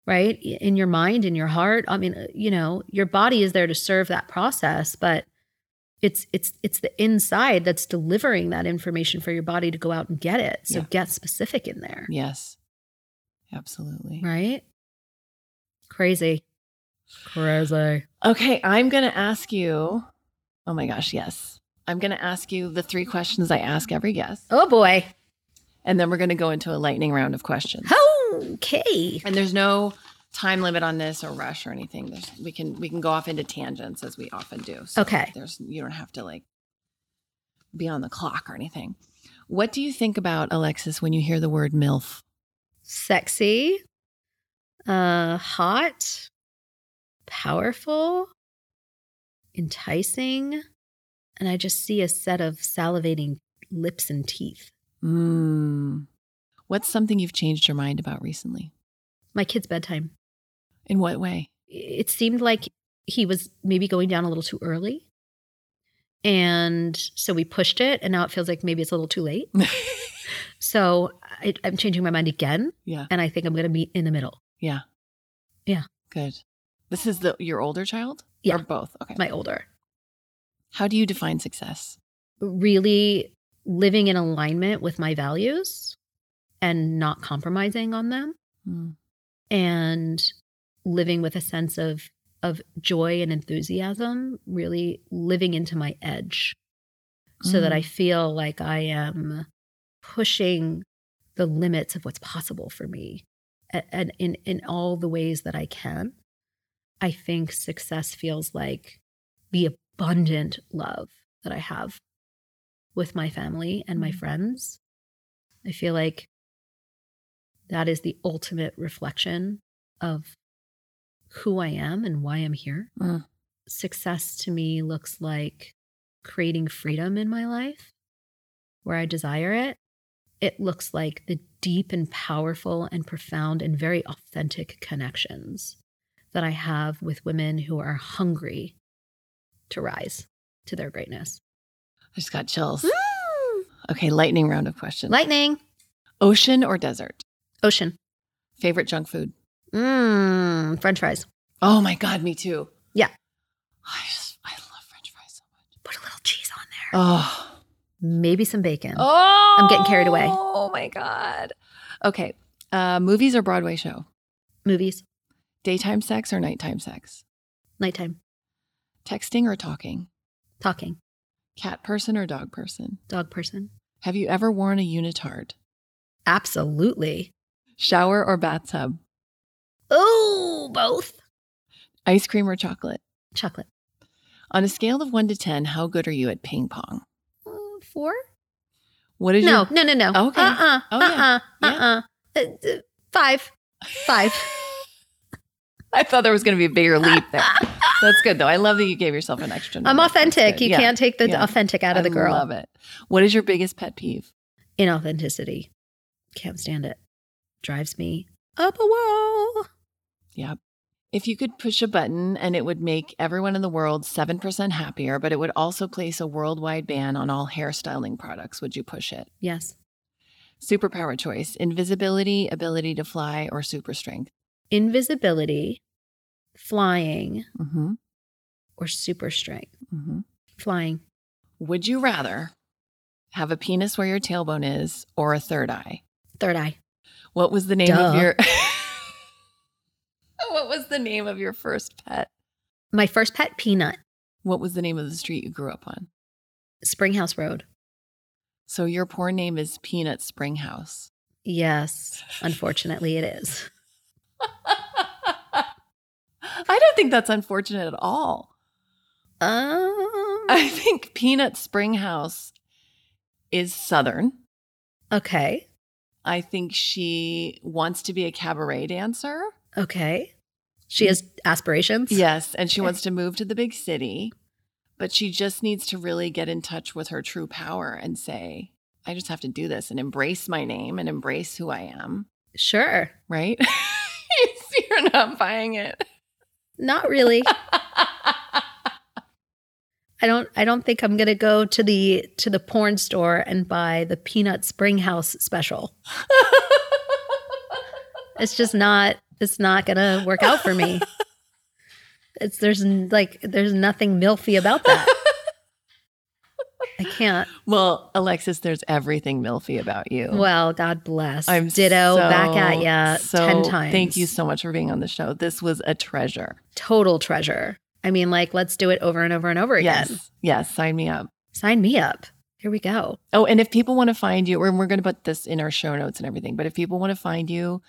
right? In your mind, in your heart. I mean, uh, you know, your body is there to serve that process, but it's it's it's the inside that's delivering that information for your body to go out and get it. So
Yeah.
get specific in there,
Yes. Absolutely.
right? Crazy. Crazy.
Okay, I'm going to ask you. Oh my gosh, yes. I'm going to ask you the three questions I ask every guest.
Oh boy.
And then we're going to go into a lightning round of questions.
Okay.
And there's no time limit on this or rush or anything. There's, we can we can go off into tangents as we often do. So
Okay.
There's you don't have to like be on the clock or anything. What do you think about Alexis when you hear the word MILF?
Sexy. Uh hot. Powerful. Enticing. And I just see a set of salivating lips and teeth.
Mm. What's something you've changed your mind about recently?
My kid's bedtime.
In what way?
It seemed like he was maybe going down a little too early. And so we pushed it, and now it feels like maybe it's a little too late. So I, I'm changing my mind again,
yeah.
and I think I'm going to meet in the middle.
Yeah.
Yeah.
Good. This is the your older child?
Yeah.
Or both? Okay.
My older.
How do you define success?
really living in alignment with my values and not compromising on them
Mm.
and living with a sense of of joy and enthusiasm really living into my edge so that i feel like i am pushing the limits of what's possible for me and in in all the ways that i can i think success feels like the abundant love that i have with my family and my
Mhm.
friends i feel like that is the ultimate reflection of who I am and why I'm here.
Mm.
Success to me looks like creating freedom in my life where I desire it. It looks like the deep and powerful and profound and very authentic connections that I have with women who are hungry to rise to their greatness.
I just got chills. Okay, lightning round of questions.
Lightning,
Ocean or desert?
ocean,
Favorite junk food?
mmm, french fries.
Oh my god, me too.
Yeah.
I just I love French fries so much.
Put a little cheese on there.
Oh.
Maybe some bacon.
Oh.
I'm getting carried away.
Oh my god. Okay. Uh, movies or Broadway show?
Movies,
Daytime sex or nighttime sex?
nighttime,
Texting or talking?
talking,
Cat person or dog person?
dog person.
Have you ever worn a unitard?
Absolutely.
Shower or bathtub?
Oh, both.
Ice cream or chocolate?
Chocolate.
On a scale of one to 10, how good are you at ping pong?
Uh, four?
What is
No,
your
no, no, no. no.
Okay.
Uh-uh.
Oh, yeah.
uh-uh. Uh-uh. Uh, uh, five. Five.
I thought there was going to be a bigger leap there. That's good though. I love that you gave yourself an extra.
I'm authentic. You
Yeah.
can't take the
yeah.
authentic out of the girl.
I love it. What is your biggest pet peeve?
Inauthenticity. Can't stand it. Drives me up a wall.
Yep. If you could push a button and it would make everyone in the world 7% happier, but it would also place a worldwide ban on all hairstyling products, would you push it?
Yes.
Superpower choice invisibility, ability to fly, or super strength?
Invisibility, flying,
Mm-hmm.
or super strength.
Mm-hmm.
Flying.
Would you rather have a penis where your tailbone is or a third eye?
Third eye.
What was the name of your What was the name of your first pet?
My first pet, Peanut,
What was the name of the street you grew up on?
Springhouse Road.
So your poor name is Peanut Springhouse.
Yes, unfortunately, it is.
I don't think that's unfortunate at all.
Um,
I think Peanut Springhouse is Southern.
okay.
I think she wants to be a cabaret dancer.
Okay. She has aspirations.
Yes. And she wants to move to the big city, but she just needs to really get in touch with her true power and say, I just have to do this and embrace my name and embrace who I am.
Sure.
Right? You're not buying it.
Not really. I don't I don't think I'm gonna go to the to the porn store and buy the peanut springhouse special. It's just not it's not gonna work out for me. It's there's like there's nothing milfy about that. I can't.
well, Alexis, there's everything milfy about you.
Well, God bless.
I'm
ditto
so-
back at ya
so
ten times.
Thank you so much for being on the show. This was a treasure.
Total treasure. I mean, like, let's do it over and over and over again.
Yes. Yes. Sign me up.
Sign me up. Here we go.
Oh, and if people want to find you, or we're going to put this in our show notes and everything, but if people want to find you,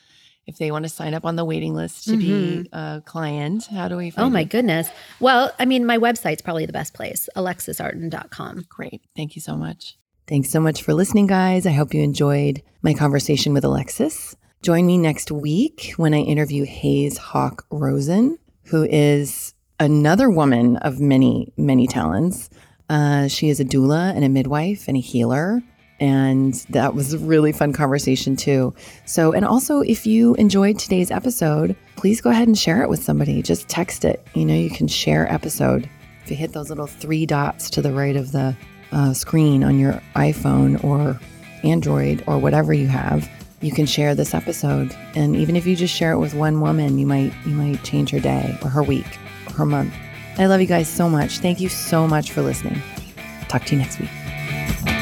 if they want to sign up on the waiting list to be a client, how do we find
Mm-hmm. Oh my goodness. Well, I mean, my website's probably the best place, alexisarden.com.
Great. Thank you so much. Thanks so much for listening, guys. I hope you enjoyed my conversation with Alexis. Join me next week when I interview Hayes Hawk Rosen, who is another woman of many, many talents. Uh, she is a doula and a midwife and a healer. And that was a really fun conversation, too. So, and also, if you enjoyed today's episode, please go ahead and share it with somebody. Just text it. You know, you can share episode. If you hit those little three dots to the right of the uh, screen on your iPhone or Android or whatever you have, you can share this episode. And even if you just share it with one woman, you might you might change her day or her week or her month. I love you guys so much. Thank you so much for listening. Talk to you next week.